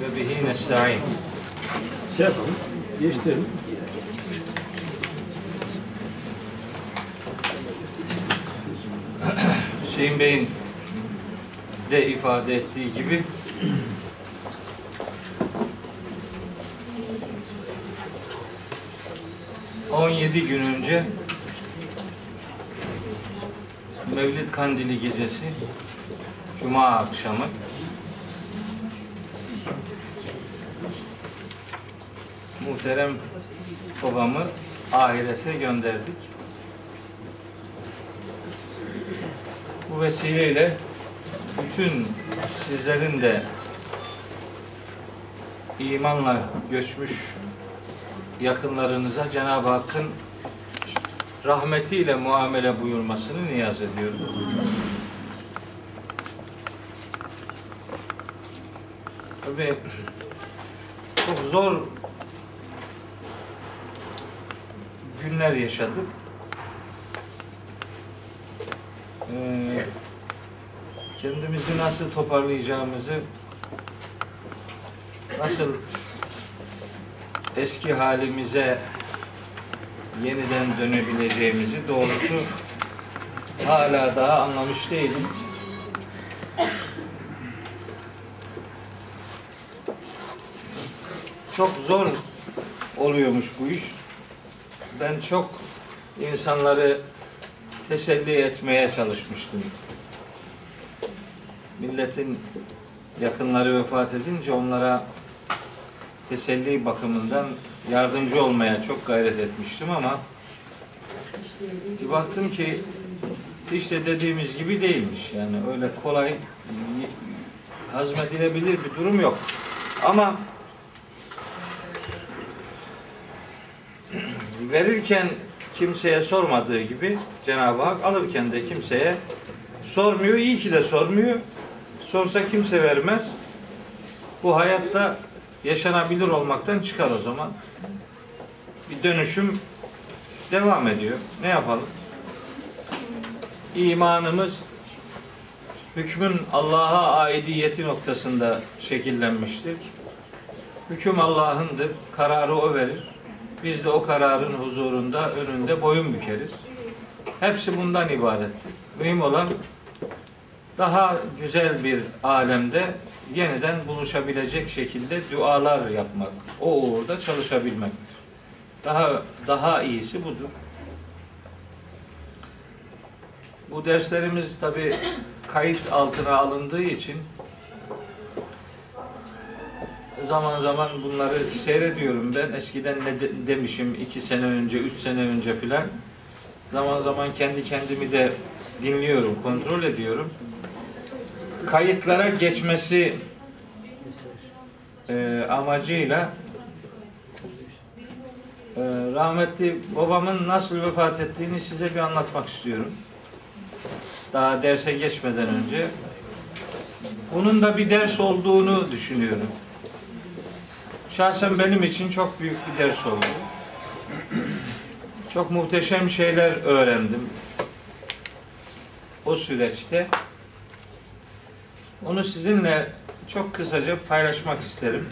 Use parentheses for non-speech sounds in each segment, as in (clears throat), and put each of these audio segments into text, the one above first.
ve bihi nesta'in. Şey yapalım. Geçtirelim. Hüseyin Bey'in de ifade ettiği gibi on yedi gün önce Mevlid Kandili gecesi Cuma akşamı muhterem babamı ahirete gönderdik. Bu vesileyle bütün sizlerin de imanla göçmüş yakınlarınıza Cenab-ı Hakk'ın rahmetiyle muamele buyurmasını niyaz ediyorum. Tabii çok zor günler yaşadık. Ee, kendimizi nasıl toparlayacağımızı, nasıl eski halimize yeniden dönebileceğimizi doğrusu hala daha anlamış değilim. Çok zor oluyormuş bu iş. Ben çok insanları teselli etmeye çalışmıştım. Milletin yakınları vefat edince onlara teselli bakımından yardımcı olmaya çok gayret etmiştim ama bir baktım ki işte dediğimiz gibi değilmiş. Yani öyle kolay hazmedilebilir bir durum yok. Ama verirken kimseye sormadığı gibi Cenab-ı Hak alırken de kimseye sormuyor. İyi ki de sormuyor. Sorsa kimse vermez. Bu hayatta yaşanabilir olmaktan çıkar o zaman. Bir dönüşüm devam ediyor. Ne yapalım? İmanımız hükmün Allah'a aidiyeti noktasında şekillenmiştir. Hüküm Allah'ındır. Kararı o verir. Biz de o kararın huzurunda, önünde boyun bükeriz. Hepsi bundan ibarettir. Mühim olan daha güzel bir alemde yeniden buluşabilecek şekilde dualar yapmak. O uğurda çalışabilmektir. Daha daha iyisi budur. Bu derslerimiz tabi kayıt altına alındığı için zaman zaman bunları seyrediyorum ben. Eskiden ne de- demişim iki sene önce, üç sene önce filan. Zaman zaman kendi kendimi de dinliyorum, kontrol ediyorum. Kayıtlara geçmesi e, amacıyla e, rahmetli babamın nasıl vefat ettiğini size bir anlatmak istiyorum. Daha derse geçmeden önce. Bunun da bir ders olduğunu düşünüyorum. Şahsen benim için çok büyük bir ders oldu. Çok muhteşem şeyler öğrendim. O süreçte. Onu sizinle çok kısaca paylaşmak isterim.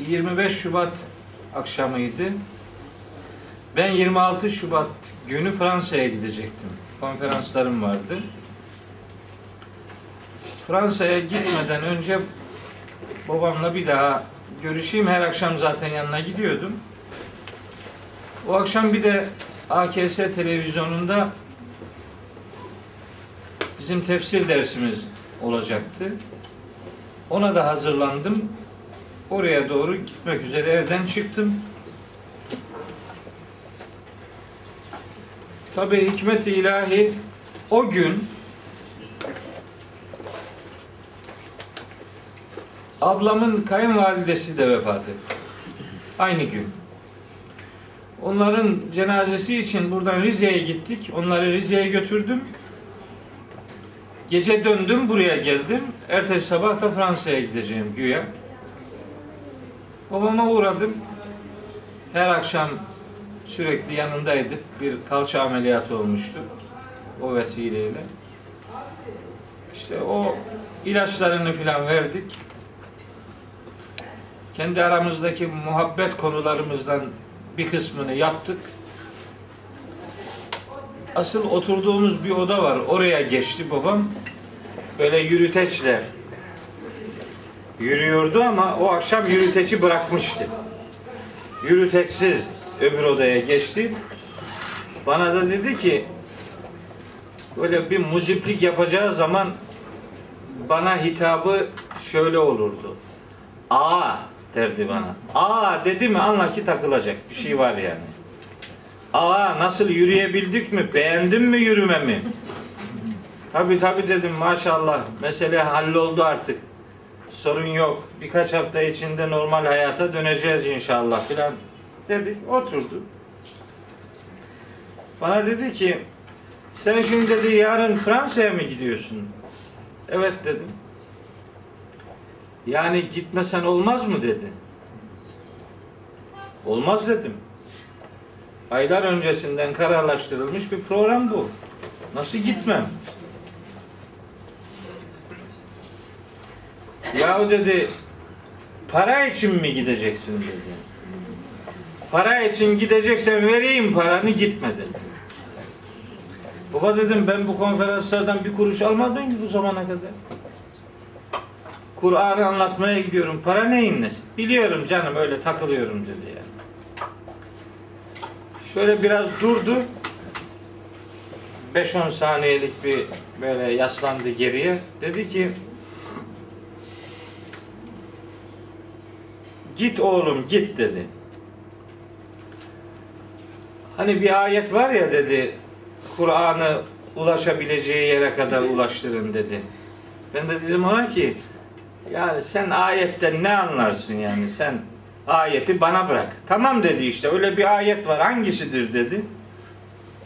...25 Şubat akşamıydı. Ben 26 Şubat günü Fransa'ya gidecektim. Konferanslarım vardı. Fransa'ya gitmeden önce babamla bir daha görüşeyim. Her akşam zaten yanına gidiyordum. O akşam bir de AKS televizyonunda bizim tefsir dersimiz olacaktı. Ona da hazırlandım. Oraya doğru gitmek üzere evden çıktım. Tabi hikmet-i ilahi o gün ablamın kayınvalidesi de vefat etti. Aynı gün. Onların cenazesi için buradan Rize'ye gittik. Onları Rize'ye götürdüm. Gece döndüm buraya geldim. Ertesi sabah da Fransa'ya gideceğim güya. Babama uğradım. Her akşam sürekli yanındaydık. Bir kalça ameliyatı olmuştu. o vesileyle. İşte o ilaçlarını filan verdik. Kendi aramızdaki muhabbet konularımızdan bir kısmını yaptık. Asıl oturduğumuz bir oda var. Oraya geçti babam. Böyle yürüteçle yürüyordu ama o akşam yürüteci bırakmıştı. Yürüteçsiz öbür odaya geçti. Bana da dedi ki böyle bir muziplik yapacağı zaman bana hitabı şöyle olurdu. Aa derdi bana. Aa dedi mi anla ki takılacak bir şey var yani. Aa nasıl yürüyebildik mi? Beğendin mi yürümemi? Tabi tabi dedim maşallah mesele halloldu artık. Sorun yok. Birkaç hafta içinde normal hayata döneceğiz inşallah filan dedik. Oturdu. Bana dedi ki sen şimdi dedi yarın Fransa'ya mı gidiyorsun? Evet dedim. Yani gitmesen olmaz mı dedi. Olmaz dedim. Aylar öncesinden kararlaştırılmış bir program bu. Nasıl gitmem? Yahu dedi para için mi gideceksin dedi. Para için gideceksen vereyim paranı gitme dedi. Baba dedim ben bu konferanslardan bir kuruş almadım ki bu zamana kadar. Kur'an'ı anlatmaya gidiyorum. Para neyin nesi? Biliyorum canım öyle takılıyorum dedi yani. Şöyle biraz durdu. 5-10 saniyelik bir böyle yaslandı geriye. Dedi ki Git oğlum git dedi. Hani bir ayet var ya dedi. Kur'an'ı ulaşabileceği yere kadar ulaştırın dedi. Ben de dedim ona ki yani sen ayetten ne anlarsın yani sen ayeti bana bırak. Tamam dedi işte öyle bir ayet var hangisidir dedi.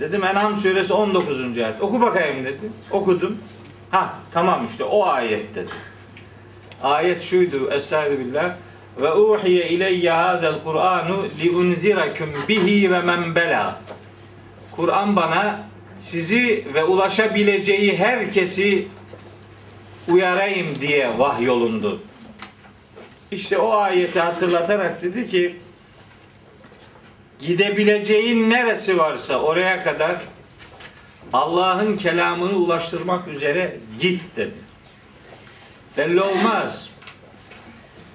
Dedim En'am suresi 19. ayet. Oku bakayım dedi. Okudum. Ha tamam işte o ayet dedi. Ayet şuydu. Estağfirullah. Ve uhiye ileyye hadel Kur'anu li unzirakum bihi ve men bela. Kur'an bana sizi ve ulaşabileceği herkesi uyarayım diye vahyolundu. İşte o ayeti hatırlatarak dedi ki gidebileceğin neresi varsa oraya kadar Allah'ın kelamını ulaştırmak üzere git dedi. Belli olmaz.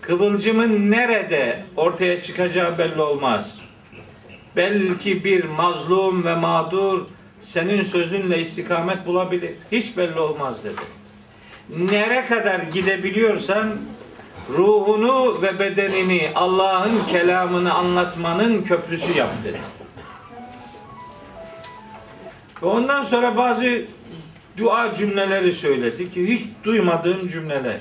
Kıvılcımın nerede ortaya çıkacağı belli olmaz. Belki bir mazlum ve mağdur senin sözünle istikamet bulabilir. Hiç belli olmaz dedi. Nere kadar gidebiliyorsan ruhunu ve bedenini Allah'ın kelamını anlatmanın köprüsü yap dedi. Ve ondan sonra bazı dua cümleleri söyledi ki hiç duymadığım cümleler.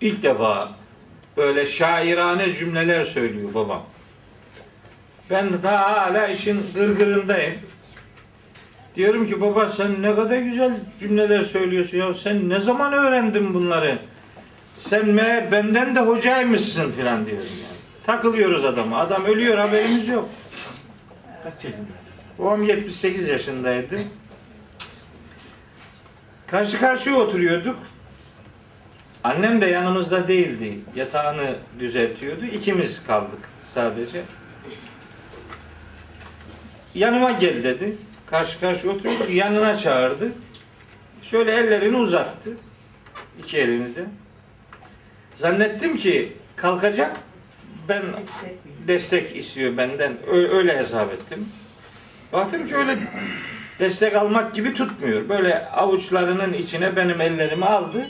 İlk defa böyle şairane cümleler söylüyor babam. Ben daha hala işin gırgırındayım. Diyorum ki baba sen ne kadar güzel cümleler söylüyorsun ya sen ne zaman öğrendin bunları? Sen meğer benden de hocaymışsın filan diyorum yani. Takılıyoruz adama. Adam ölüyor haberimiz yok. Kaç yaşında? Babam 78 yaşındaydı. Karşı karşıya oturuyorduk. Annem de yanımızda değildi. Yatağını düzeltiyordu. İkimiz kaldık sadece. Yanıma gel dedi. Karşı karşıya oturuyorduk. Yanına çağırdı. Şöyle ellerini uzattı. İki elini de. Zannettim ki kalkacak. Ben destek istiyor benden. Öyle hesap ettim. Baktım ki öyle destek almak gibi tutmuyor. Böyle avuçlarının içine benim ellerimi aldı.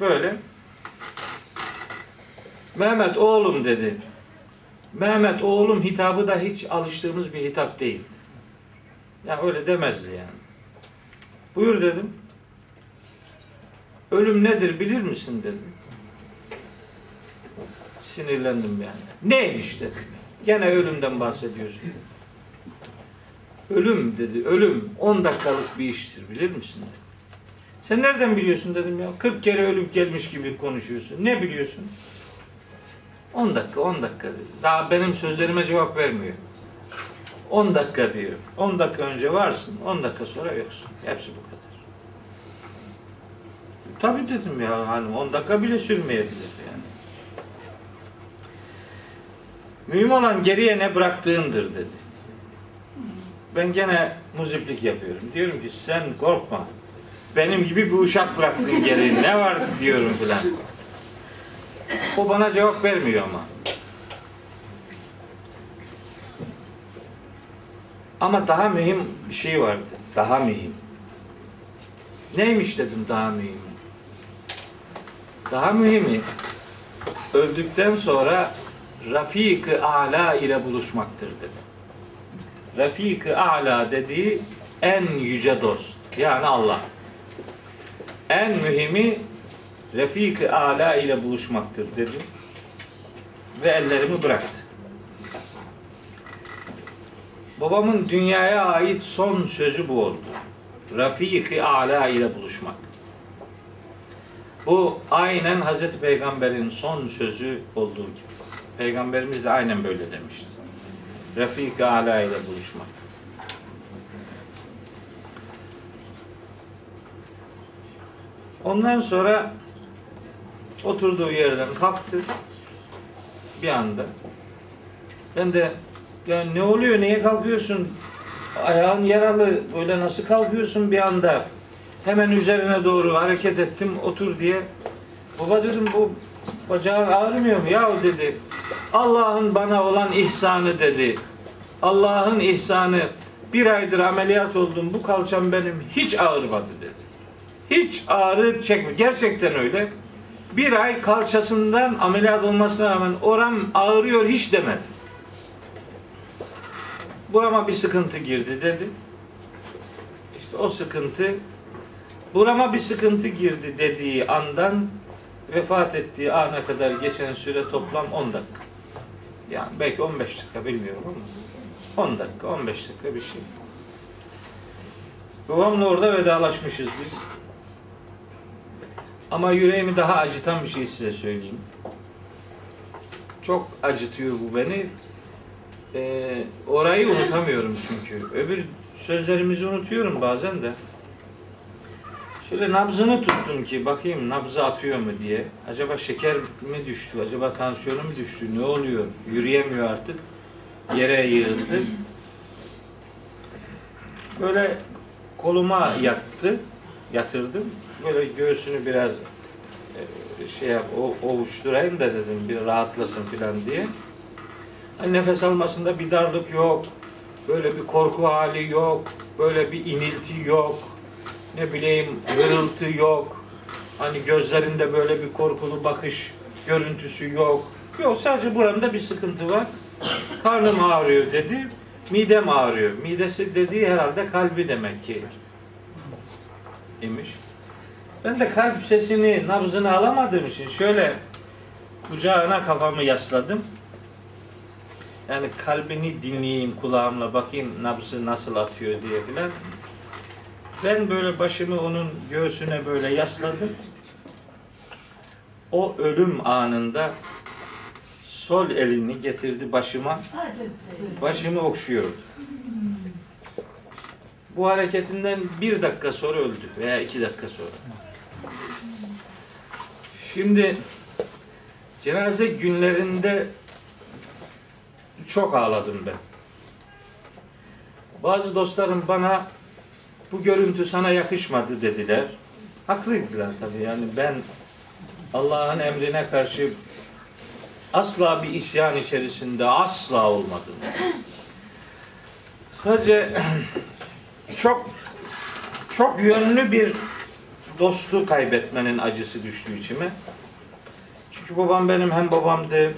Böyle. Mehmet oğlum dedi. Mehmet oğlum hitabı da hiç alıştığımız bir hitap değil. Yani öyle demezdi yani. Buyur dedim. Ölüm nedir bilir misin dedim. Sinirlendim yani. Neymiş dedim. Gene ölümden bahsediyorsun. Ölüm dedi. Ölüm 10 dakikalık bir iştir bilir misin? dedi. Sen nereden biliyorsun dedim ya. 40 kere ölüp gelmiş gibi konuşuyorsun. Ne biliyorsun? 10 dakika 10 dakika dedi. Daha benim sözlerime cevap vermiyor. 10 dakika diyor. 10 dakika önce varsın, 10 dakika sonra yoksun. Hepsi bu kadar. Tabii dedim ya hani 10 dakika bile sürmeyebilir yani. Mühim olan geriye ne bıraktığındır dedi. Ben gene muziplik yapıyorum. Diyorum ki sen korkma. Benim gibi bir uşak bıraktın geriye. Ne var diyorum filan. O bana cevap vermiyor ama. Ama daha mühim bir şey vardı. Daha mühim. Neymiş dedim daha mühim. Daha mühimi öldükten sonra Rafik-ı Ala ile buluşmaktır dedi. Rafik-ı Ala dediği en yüce dost. Yani Allah. En mühimi Rafik-ı Ala ile buluşmaktır dedi. Ve ellerimi bıraktı. Babamın dünyaya ait son sözü bu oldu. Rafik-i Ala ile buluşmak. Bu aynen Hazreti Peygamber'in son sözü olduğu gibi. Peygamberimiz de aynen böyle demişti. Rafik-i Ala ile buluşmak. Ondan sonra oturduğu yerden kalktı bir anda. Ben de ya ne oluyor niye kalkıyorsun? Ayağın yaralı böyle nasıl kalkıyorsun bir anda? Hemen üzerine doğru hareket ettim otur diye. Baba dedim bu bacağın ağrımıyor mu? Ya dedi. Allah'ın bana olan ihsanı dedi. Allah'ın ihsanı bir aydır ameliyat oldum. Bu kalçam benim hiç ağrımadı dedi. Hiç ağrı çekmiyor. Gerçekten öyle. Bir ay kalçasından ameliyat olmasına rağmen oram ağrıyor hiç demedi. Burama bir sıkıntı girdi dedi. İşte o sıkıntı burama bir sıkıntı girdi dediği andan vefat ettiği ana kadar geçen süre toplam 10 dakika. Yani belki 15 dakika bilmiyorum ama 10 dakika, 15 dakika bir şey. Babamla orada vedalaşmışız biz. Ama yüreğimi daha acıtan bir şey size söyleyeyim. Çok acıtıyor bu beni. Ee, orayı unutamıyorum çünkü. Öbür sözlerimizi unutuyorum bazen de. Şöyle nabzını tuttum ki bakayım nabzı atıyor mu diye. Acaba şeker mi düştü? Acaba tansiyonu mu düştü? Ne oluyor? Yürüyemiyor artık. Yere yığıldı. Böyle koluma yattı. Yatırdım. Böyle göğsünü biraz e, şey yap, o, ovuşturayım da dedim bir rahatlasın filan diye. Hani nefes almasında bir darlık yok. Böyle bir korku hali yok. Böyle bir inilti yok. Ne bileyim hırıltı yok. Hani gözlerinde böyle bir korkulu bakış görüntüsü yok. Yok sadece buramda bir sıkıntı var. Karnım ağrıyor dedi. Midem ağrıyor. Midesi dediği herhalde kalbi demek ki imiş. Ben de kalp sesini, nabzını alamadığım için şöyle kucağına kafamı yasladım. Yani kalbini dinleyeyim kulağımla bakayım nabzı nasıl atıyor diye filan. Ben böyle başımı onun göğsüne böyle yasladım. O ölüm anında sol elini getirdi başıma. Başımı okşuyordu. Bu hareketinden bir dakika sonra öldü veya iki dakika sonra. Şimdi cenaze günlerinde çok ağladım ben. Bazı dostlarım bana bu görüntü sana yakışmadı dediler. Haklıydılar tabii yani ben Allah'ın emrine karşı asla bir isyan içerisinde asla olmadım. Sadece çok çok yönlü bir dostu kaybetmenin acısı düştü içime. Çünkü babam benim hem babamdı,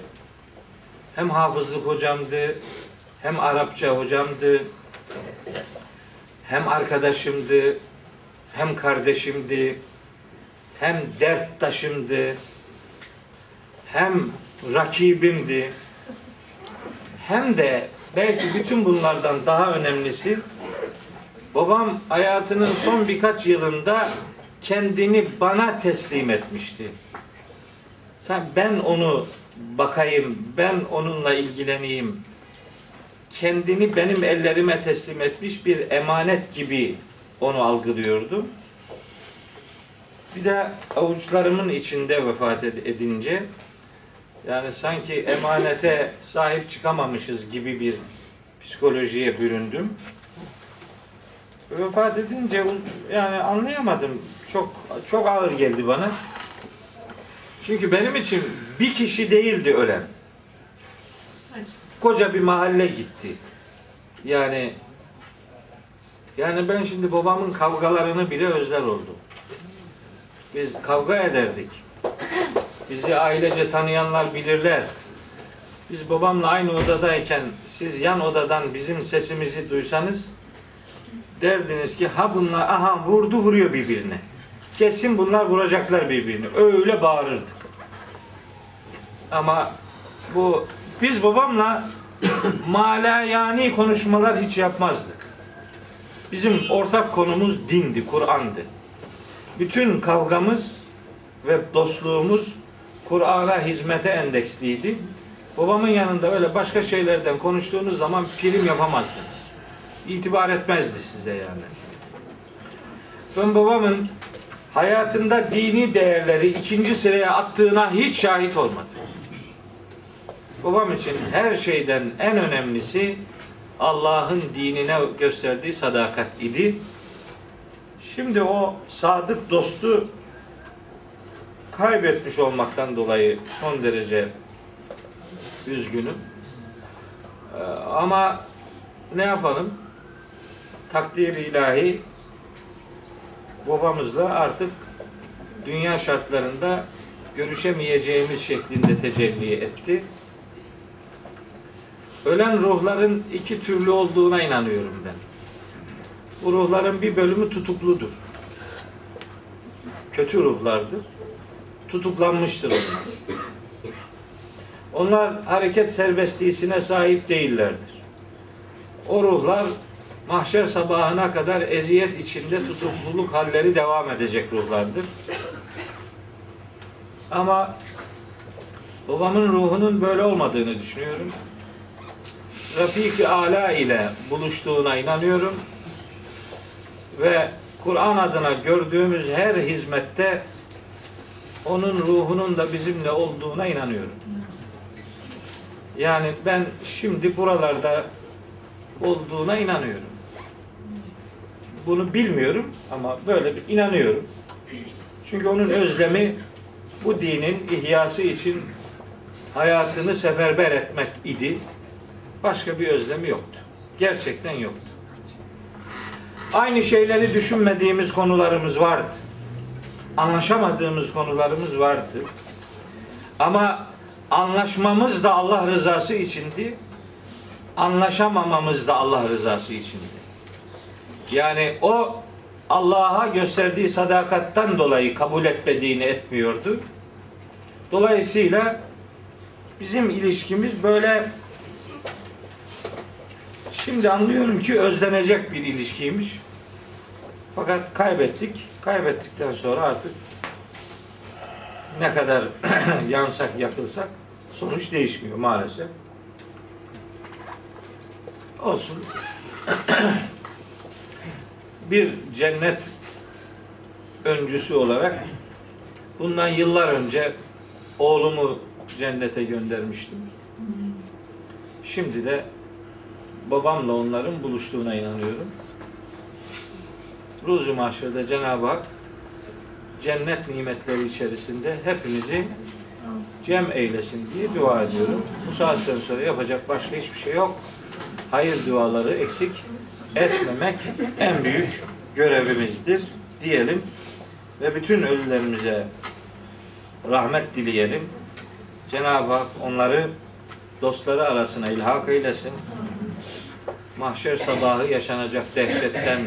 hem hafızlık hocamdı, hem Arapça hocamdı, hem arkadaşımdı, hem kardeşimdi, hem derttaşımdı, hem rakibimdi, hem de belki bütün bunlardan daha önemlisi babam hayatının son birkaç yılında kendini bana teslim etmişti. Ben onu bakayım, ben onunla ilgileneyim. kendini benim ellerime teslim etmiş bir emanet gibi onu algılıyordum. Bir de avuçlarımın içinde vefat ed- edince yani sanki emanete sahip çıkamamışız gibi bir psikolojiye büründüm. Vefat edince yani anlayamadım. Çok çok ağır geldi bana. Çünkü benim için bir kişi değildi ölen. Koca bir mahalle gitti. Yani yani ben şimdi babamın kavgalarını bile özler oldum. Biz kavga ederdik. Bizi ailece tanıyanlar bilirler. Biz babamla aynı odadayken siz yan odadan bizim sesimizi duysanız derdiniz ki ha bunlar aha vurdu vuruyor birbirine. Kesin bunlar vuracaklar birbirini. Öyle bağırırdık. Ama bu biz babamla mala yani konuşmalar hiç yapmazdık. Bizim ortak konumuz dindi, Kur'an'dı. Bütün kavgamız ve dostluğumuz Kur'an'a hizmete endeksliydi. Babamın yanında öyle başka şeylerden konuştuğunuz zaman prim yapamazdınız. İtibar etmezdi size yani. Ben babamın hayatında dini değerleri ikinci sıraya attığına hiç şahit olmadım. Babam için her şeyden en önemlisi Allah'ın dinine gösterdiği sadakat idi. Şimdi o sadık dostu kaybetmiş olmaktan dolayı son derece üzgünüm. Ee, Ama ne yapalım? Takdir ilahi babamızla artık dünya şartlarında görüşemeyeceğimiz şeklinde tecelli etti. Ölen ruhların iki türlü olduğuna inanıyorum ben. Bu ruhların bir bölümü tutukludur. Kötü ruhlardır. Tutuklanmıştır onlar. Onlar hareket serbestliğine sahip değillerdir. O ruhlar mahşer sabahına kadar eziyet içinde tutukluluk halleri devam edecek ruhlardır. Ama babamın ruhunun böyle olmadığını düşünüyorum. Rafik-i Ala ile buluştuğuna inanıyorum. Ve Kur'an adına gördüğümüz her hizmette onun ruhunun da bizimle olduğuna inanıyorum. Yani ben şimdi buralarda olduğuna inanıyorum. Bunu bilmiyorum ama böyle bir inanıyorum. Çünkü onun özlemi bu dinin ihyası için hayatını seferber etmek idi. Başka bir özlemi yoktu. Gerçekten yoktu. Aynı şeyleri düşünmediğimiz konularımız vardı. Anlaşamadığımız konularımız vardı. Ama anlaşmamız da Allah rızası içindi. Anlaşamamamız da Allah rızası içindi. Yani o Allah'a gösterdiği sadakattan dolayı kabul etmediğini etmiyordu. Dolayısıyla bizim ilişkimiz böyle Şimdi anlıyorum ki özlenecek bir ilişkiymiş. Fakat kaybettik. Kaybettikten sonra artık ne kadar (clears throat) yansak yakılsak sonuç değişmiyor maalesef. Olsun. (clears throat) bir cennet öncüsü olarak bundan yıllar önce oğlumu cennete göndermiştim. Şimdi de babamla onların buluştuğuna inanıyorum. Ruzu mahşerde Cenab-ı Hak cennet nimetleri içerisinde hepimizi cem eylesin diye dua ediyorum. Bu saatten sonra yapacak başka hiçbir şey yok. Hayır duaları eksik etmemek en büyük görevimizdir diyelim ve bütün ölülerimize rahmet dileyelim. Cenab-ı Hak onları dostları arasına ilhak eylesin mahşer sabahı yaşanacak dehşetten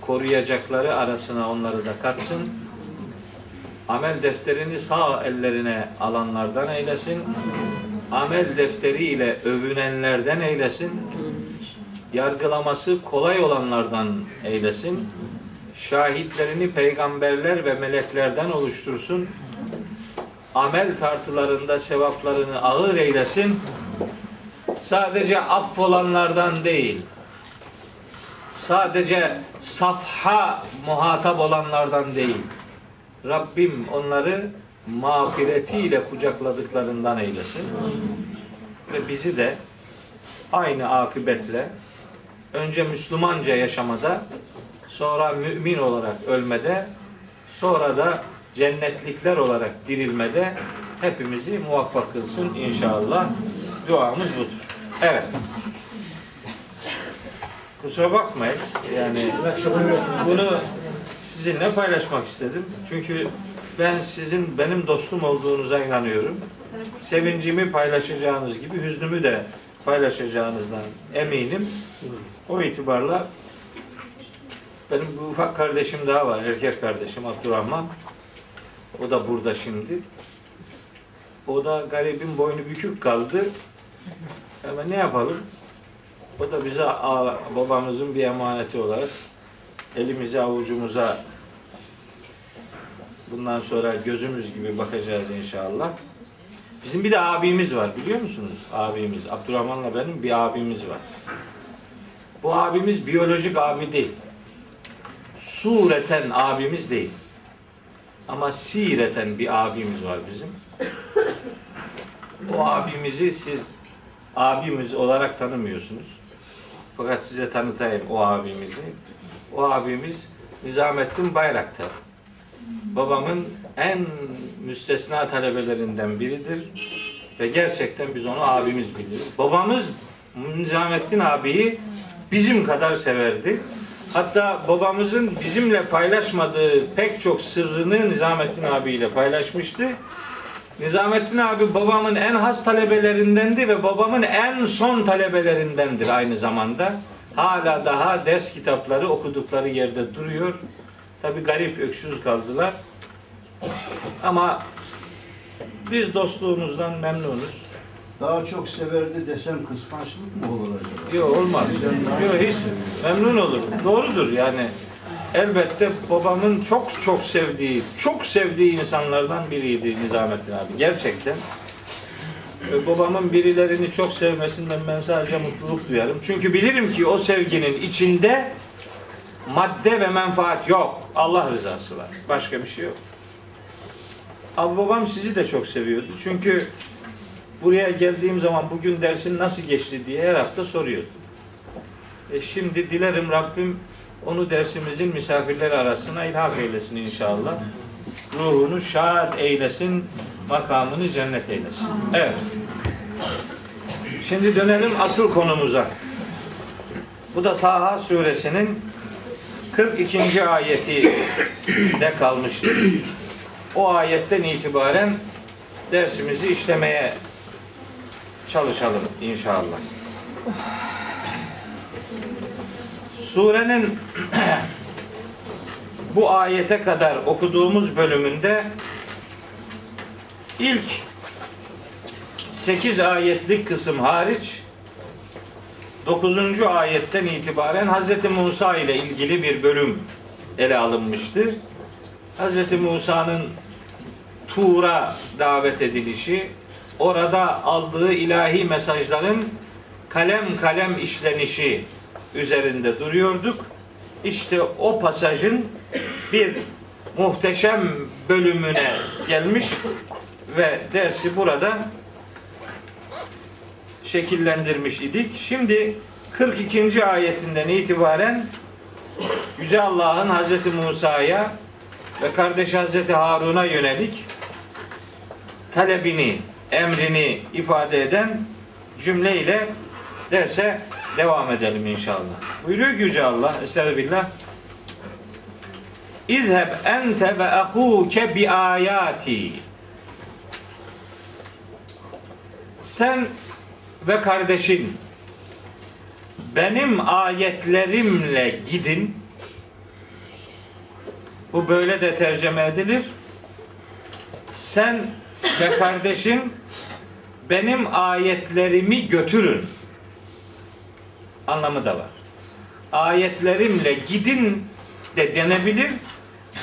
koruyacakları arasına onları da katsın. Amel defterini sağ ellerine alanlardan eylesin. Amel defteriyle övünenlerden eylesin. Yargılaması kolay olanlardan eylesin. Şahitlerini peygamberler ve meleklerden oluştursun. Amel tartılarında sevaplarını ağır eylesin sadece affolanlardan değil, sadece safha muhatap olanlardan değil. Rabbim onları mağfiretiyle kucakladıklarından eylesin. Ve bizi de aynı akıbetle önce Müslümanca yaşamada, sonra mümin olarak ölmede, sonra da cennetlikler olarak dirilmede hepimizi muvaffak kılsın inşallah. Duamız budur. Evet. Kusura bakmayın. Yani bunu sizinle paylaşmak istedim. Çünkü ben sizin benim dostum olduğunuza inanıyorum. Sevincimi paylaşacağınız gibi hüznümü de paylaşacağınızdan eminim. O itibarla benim bir ufak kardeşim daha var. Erkek kardeşim Abdurrahman. O da burada şimdi. O da garibin boynu bükük kaldı. Ama ne yapalım? O da bize babamızın bir emaneti olarak elimize avucumuza bundan sonra gözümüz gibi bakacağız inşallah. Bizim bir de abimiz var biliyor musunuz? Abimiz. Abdurrahman'la benim bir abimiz var. Bu abimiz biyolojik abi değil. Sureten abimiz değil. Ama sireten bir abimiz var bizim. O abimizi siz abimiz olarak tanımıyorsunuz. Fakat size tanıtayım o abimizi. O abimiz Nizamettin Bayraktar. Babamın en müstesna talebelerinden biridir. Ve gerçekten biz onu abimiz biliriz. Babamız Nizamettin abiyi bizim kadar severdi. Hatta babamızın bizimle paylaşmadığı pek çok sırrını Nizamettin abiyle paylaşmıştı. Nizamettin abi babamın en has talebelerindendi ve babamın en son talebelerindendir aynı zamanda. Hala daha ders kitapları okudukları yerde duruyor. Tabi garip öksüz kaldılar. Ama biz dostluğumuzdan memnunuz. Daha çok severdi desem kıskançlık mı olur acaba? Yok olmaz. Yok hiç memnun olurum. Doğrudur yani. Elbette babamın çok çok sevdiği, çok sevdiği insanlardan biriydi Nizamettin abi. Gerçekten. Ee, Babamın birilerini çok sevmesinden ben sadece mutluluk duyarım. Çünkü bilirim ki o sevginin içinde madde ve menfaat yok. Allah rızası var. Başka bir şey yok. Abi babam sizi de çok seviyordu. Çünkü buraya geldiğim zaman bugün dersin nasıl geçti diye her hafta soruyordu. E şimdi dilerim Rabbim onu dersimizin misafirleri arasına ilhak eylesin inşallah. Ruhunu şad eylesin, makamını cennet eylesin. Evet. Şimdi dönelim asıl konumuza. Bu da Taha suresinin 42. ayeti de kalmıştır. O ayetten itibaren dersimizi işlemeye çalışalım inşallah. Surenin (clears throat) bu ayete kadar okuduğumuz bölümünde ilk 8 ayetlik kısım hariç 9. ayetten itibaren Hz. Musa ile ilgili bir bölüm ele alınmıştır. Hz. Musa'nın Tur'a davet edilişi, orada aldığı ilahi mesajların kalem kalem işlenişi üzerinde duruyorduk. İşte o pasajın bir muhteşem bölümüne gelmiş ve dersi burada şekillendirmiş idik. Şimdi 42. ayetinden itibaren Yüce Allah'ın Hazreti Musa'ya ve kardeşi Hazreti Harun'a yönelik talebini, emrini ifade eden cümleyle derse devam edelim inşallah. Buyuruyor ki Yüce Allah, Estağfirullah. İzheb ente ve ahuke bi ayati. Sen ve kardeşin benim ayetlerimle gidin. Bu böyle de tercüme edilir. Sen ve kardeşin benim ayetlerimi götürün. Anlamı da var. Ayetlerimle gidin de denebilir.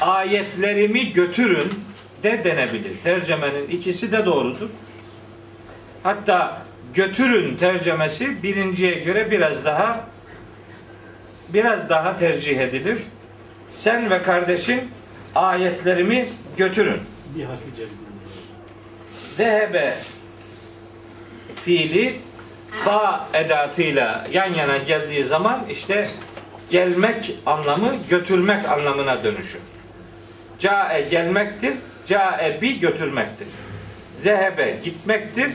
Ayetlerimi götürün de denebilir. Tercemenin ikisi de doğrudur. Hatta götürün tercemesi birinciye göre biraz daha biraz daha tercih edilir. Sen ve kardeşin ayetlerimi götürün. Bir harfi cezmi. Zehebe fiili ba edatıyla yan yana geldiği zaman işte gelmek anlamı götürmek anlamına dönüşür. Cae gelmektir, cae bi götürmektir. Zehebe gitmektir,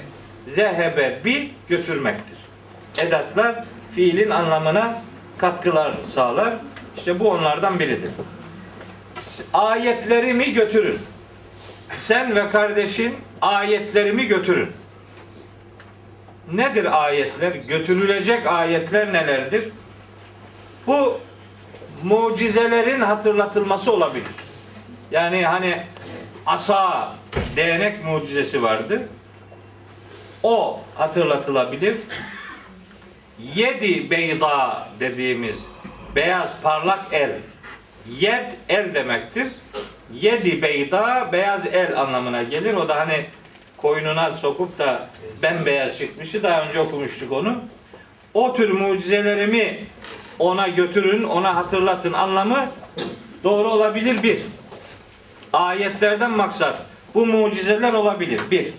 zehebe bi götürmektir. Edatlar fiilin anlamına katkılar sağlar. İşte bu onlardan biridir. Ayetlerimi götürün. Sen ve kardeşin ayetlerimi götürün. Nedir ayetler? Götürülecek ayetler nelerdir? Bu mucizelerin hatırlatılması olabilir. Yani hani asa değnek mucizesi vardı. O hatırlatılabilir. Yedi beyda dediğimiz beyaz parlak el. Yed el demektir. Yedi beyda beyaz el anlamına gelir. O da hani koynuna sokup da bembeyaz çıkmışı daha önce okumuştuk onu. O tür mucizelerimi ona götürün, ona hatırlatın anlamı doğru olabilir bir. Ayetlerden maksat bu mucizeler olabilir bir.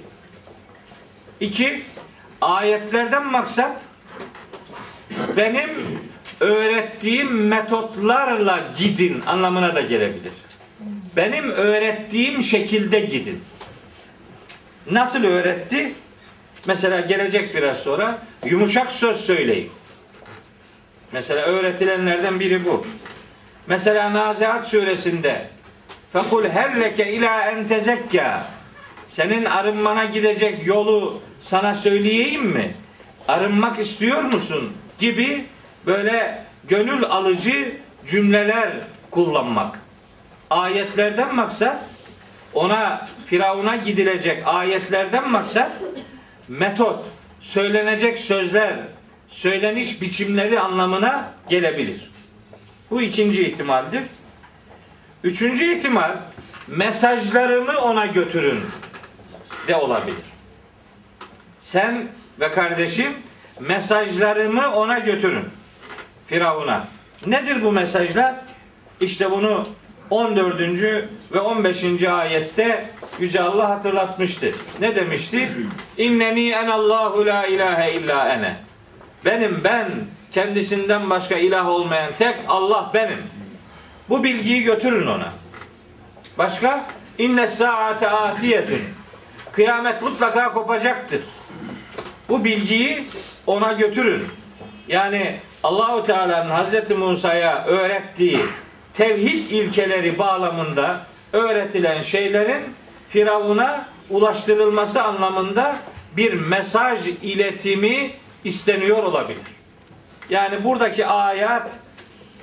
İki, ayetlerden maksat benim öğrettiğim metotlarla gidin anlamına da gelebilir. Benim öğrettiğim şekilde gidin. Nasıl öğretti? Mesela gelecek biraz sonra yumuşak söz söyleyin. Mesela öğretilenlerden biri bu. Mesela Nazihat suresinde Fekul helleke ila en tezekka Senin arınmana gidecek yolu sana söyleyeyim mi? Arınmak istiyor musun? Gibi böyle gönül alıcı cümleler kullanmak. Ayetlerden maksat ona Firavun'a gidilecek ayetlerden maksat metot, söylenecek sözler, söyleniş biçimleri anlamına gelebilir. Bu ikinci ihtimaldir. Üçüncü ihtimal mesajlarımı ona götürün de olabilir. Sen ve kardeşim mesajlarımı ona götürün. Firavun'a. Nedir bu mesajlar? İşte bunu 14. ve 15. ayette Yüce Allah hatırlatmıştı. Ne demişti? (clears throat) İnneni enallahu la ilahe illa ene. Benim ben kendisinden başka ilah olmayan tek Allah benim. Bu bilgiyi götürün ona. Başka? İnne saate atiyetun. Kıyamet mutlaka kopacaktır. Bu bilgiyi ona götürün. Yani Allahu Teala'nın Hazreti Musa'ya öğrettiği tevhid ilkeleri bağlamında öğretilen şeylerin Firavun'a ulaştırılması anlamında bir mesaj iletimi isteniyor olabilir. Yani buradaki ayet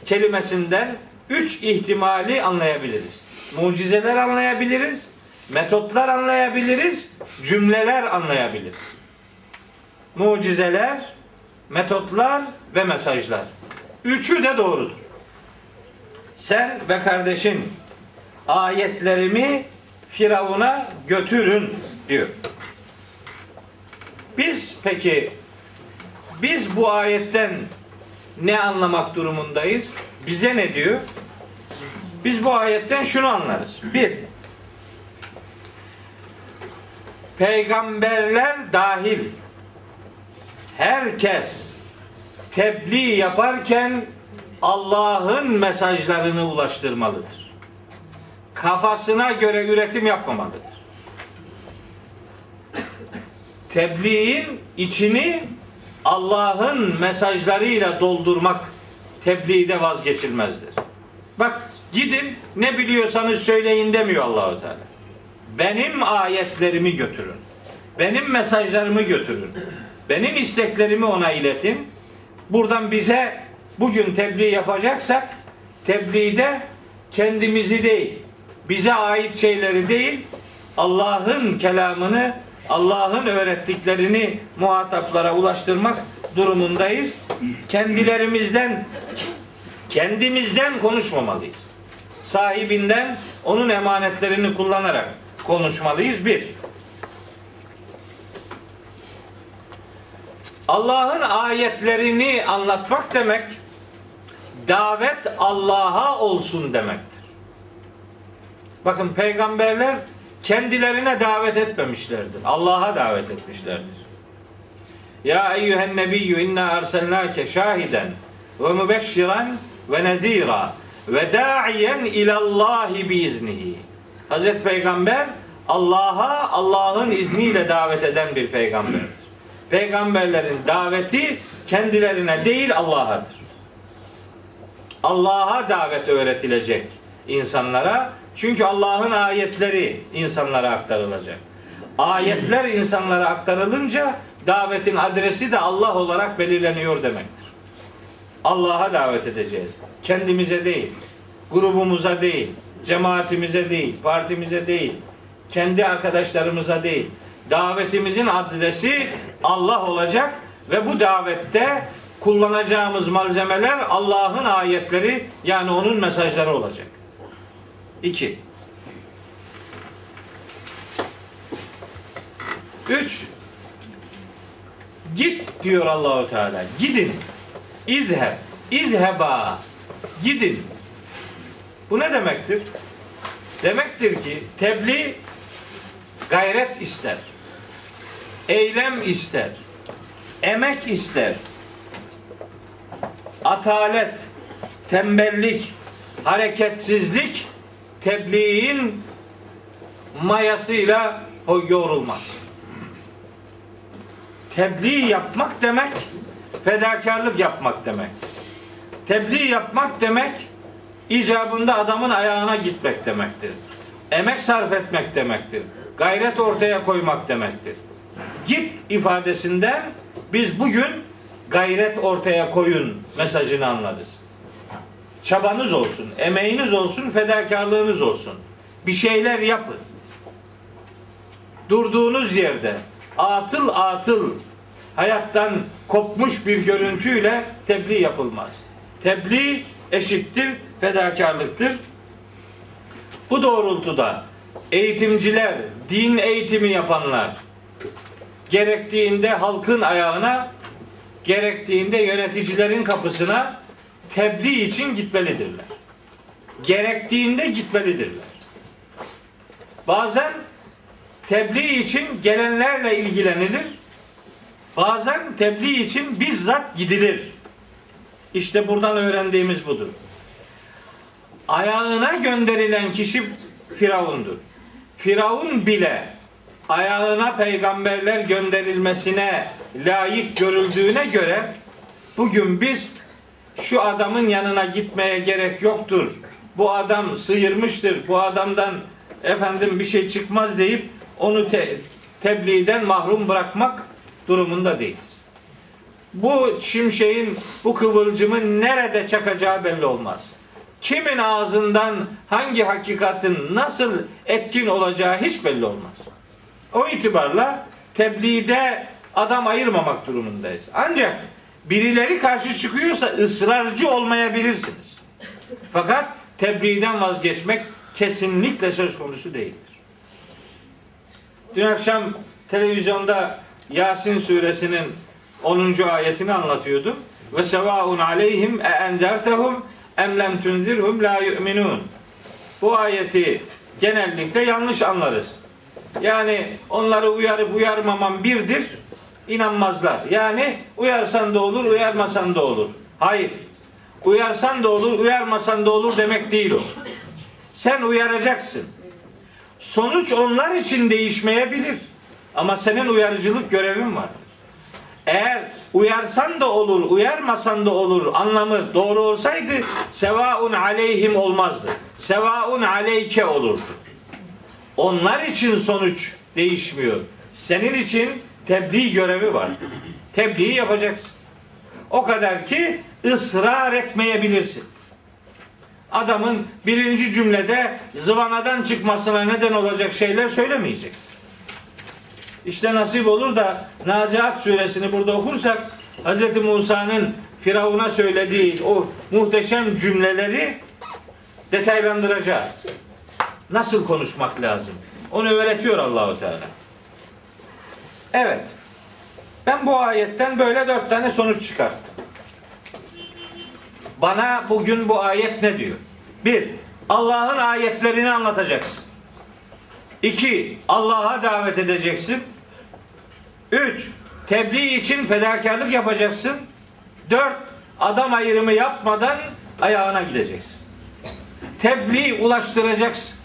kelimesinden üç ihtimali anlayabiliriz. Mucizeler anlayabiliriz, metotlar anlayabiliriz, cümleler anlayabiliriz. Mucizeler, metotlar ve mesajlar. Üçü de doğrudur. Sen ve kardeşin ayetlerimi Firavun'a götürün diyor. Biz peki biz bu ayetten ne anlamak durumundayız? Bize ne diyor? Biz bu ayetten şunu anlarız. Bir, peygamberler dahil herkes tebliğ yaparken Allah'ın mesajlarını ulaştırmalıdır. Kafasına göre üretim yapmamalıdır. Tebliğin içini Allah'ın mesajlarıyla doldurmak tebliğde vazgeçilmezdir. Bak gidin ne biliyorsanız söyleyin demiyor Allahu Teala. Benim ayetlerimi götürün. Benim mesajlarımı götürün. Benim isteklerimi ona iletin. Buradan bize bugün tebliğ yapacaksak tebliğde kendimizi değil, bize ait şeyleri değil, Allah'ın kelamını, Allah'ın öğrettiklerini muhataplara ulaştırmak durumundayız. Kendilerimizden kendimizden konuşmamalıyız. Sahibinden onun emanetlerini kullanarak konuşmalıyız bir. Allah'ın ayetlerini anlatmak demek davet Allah'a olsun demektir. Bakın peygamberler kendilerine davet etmemişlerdir. Allah'a davet etmişlerdir. Ya eyyühen nebiyyü inna erselnâke şahiden ve mübeşşiren ve nezîra ve da'iyen ilallahi biiznihi. Hazreti Peygamber Allah'a Allah'ın izniyle davet eden bir peygamberdir. Peygamberlerin daveti kendilerine değil Allah'adır. Allah'a davet öğretilecek insanlara. Çünkü Allah'ın ayetleri insanlara aktarılacak. Ayetler insanlara aktarılınca davetin adresi de Allah olarak belirleniyor demektir. Allah'a davet edeceğiz. Kendimize değil, grubumuza değil, cemaatimize değil, partimize değil, kendi arkadaşlarımıza değil. Davetimizin adresi Allah olacak ve bu davette kullanacağımız malzemeler Allah'ın ayetleri yani onun mesajları olacak. 2. 3. Git diyor Allahu Teala. Gidin. İzheb. İzheba. Gidin. Bu ne demektir? Demektir ki tebliğ gayret ister. Eylem ister. Emek ister. Atalet, tembellik, hareketsizlik tebliğin mayasıyla o yoğrulmaz. Tebliğ yapmak demek fedakarlık yapmak demek. Tebliğ yapmak demek icabında adamın ayağına gitmek demektir. Emek sarf etmek demektir. Gayret ortaya koymak demektir. Git ifadesinden biz bugün gayret ortaya koyun mesajını anlarız. Çabanız olsun, emeğiniz olsun, fedakarlığınız olsun. Bir şeyler yapın. Durduğunuz yerde atıl atıl hayattan kopmuş bir görüntüyle tebliğ yapılmaz. Tebliğ eşittir fedakarlıktır. Bu doğrultuda eğitimciler, din eğitimi yapanlar gerektiğinde halkın ayağına, gerektiğinde yöneticilerin kapısına tebliğ için gitmelidirler. Gerektiğinde gitmelidirler. Bazen tebliğ için gelenlerle ilgilenilir. Bazen tebliğ için bizzat gidilir. İşte buradan öğrendiğimiz budur. Ayağına gönderilen kişi Firavundur. Firavun bile ayağına peygamberler gönderilmesine layık görüldüğüne göre bugün biz şu adamın yanına gitmeye gerek yoktur. Bu adam sıyırmıştır. Bu adamdan efendim bir şey çıkmaz deyip onu te- tebliğden mahrum bırakmak durumunda değiliz. Bu şimşeğin, bu kıvılcımın nerede çakacağı belli olmaz. Kimin ağzından hangi hakikatin nasıl etkin olacağı hiç belli olmaz. O itibarla tebliğde adam ayırmamak durumundayız. Ancak birileri karşı çıkıyorsa ısrarcı olmayabilirsiniz. Fakat tebliğden vazgeçmek kesinlikle söz konusu değildir. Dün akşam televizyonda Yasin suresinin 10. ayetini anlatıyordum. Ve sevaun aleyhim e enzertehum em lem tunzirhum la yu'minun. Bu ayeti genellikle yanlış anlarız. Yani onları uyarıp uyarmaman birdir. İnanmazlar. Yani uyarsan da olur, uyarmasan da olur. Hayır. Uyarsan da olur, uyarmasan da olur demek değil o. Sen uyaracaksın. Sonuç onlar için değişmeyebilir. Ama senin uyarıcılık görevin var. Eğer uyarsan da olur, uyarmasan da olur anlamı doğru olsaydı sevaun aleyhim olmazdı. Sevaun aleyke olurdu. Onlar için sonuç değişmiyor. Senin için tebliğ görevi var. Tebliği yapacaksın. O kadar ki ısrar etmeyebilirsin. Adamın birinci cümlede zıvanadan çıkmasına neden olacak şeyler söylemeyeceksin. İşte nasip olur da Nazihat suresini burada okursak Hz. Musa'nın Firavun'a söylediği o muhteşem cümleleri detaylandıracağız. Nasıl konuşmak lazım? Onu öğretiyor Allahu Teala. Evet. Ben bu ayetten böyle dört tane sonuç çıkarttım. Bana bugün bu ayet ne diyor? Bir, Allah'ın ayetlerini anlatacaksın. İki, Allah'a davet edeceksin. Üç, tebliğ için fedakarlık yapacaksın. Dört, adam ayrımı yapmadan ayağına gideceksin. Tebliğ ulaştıracaksın.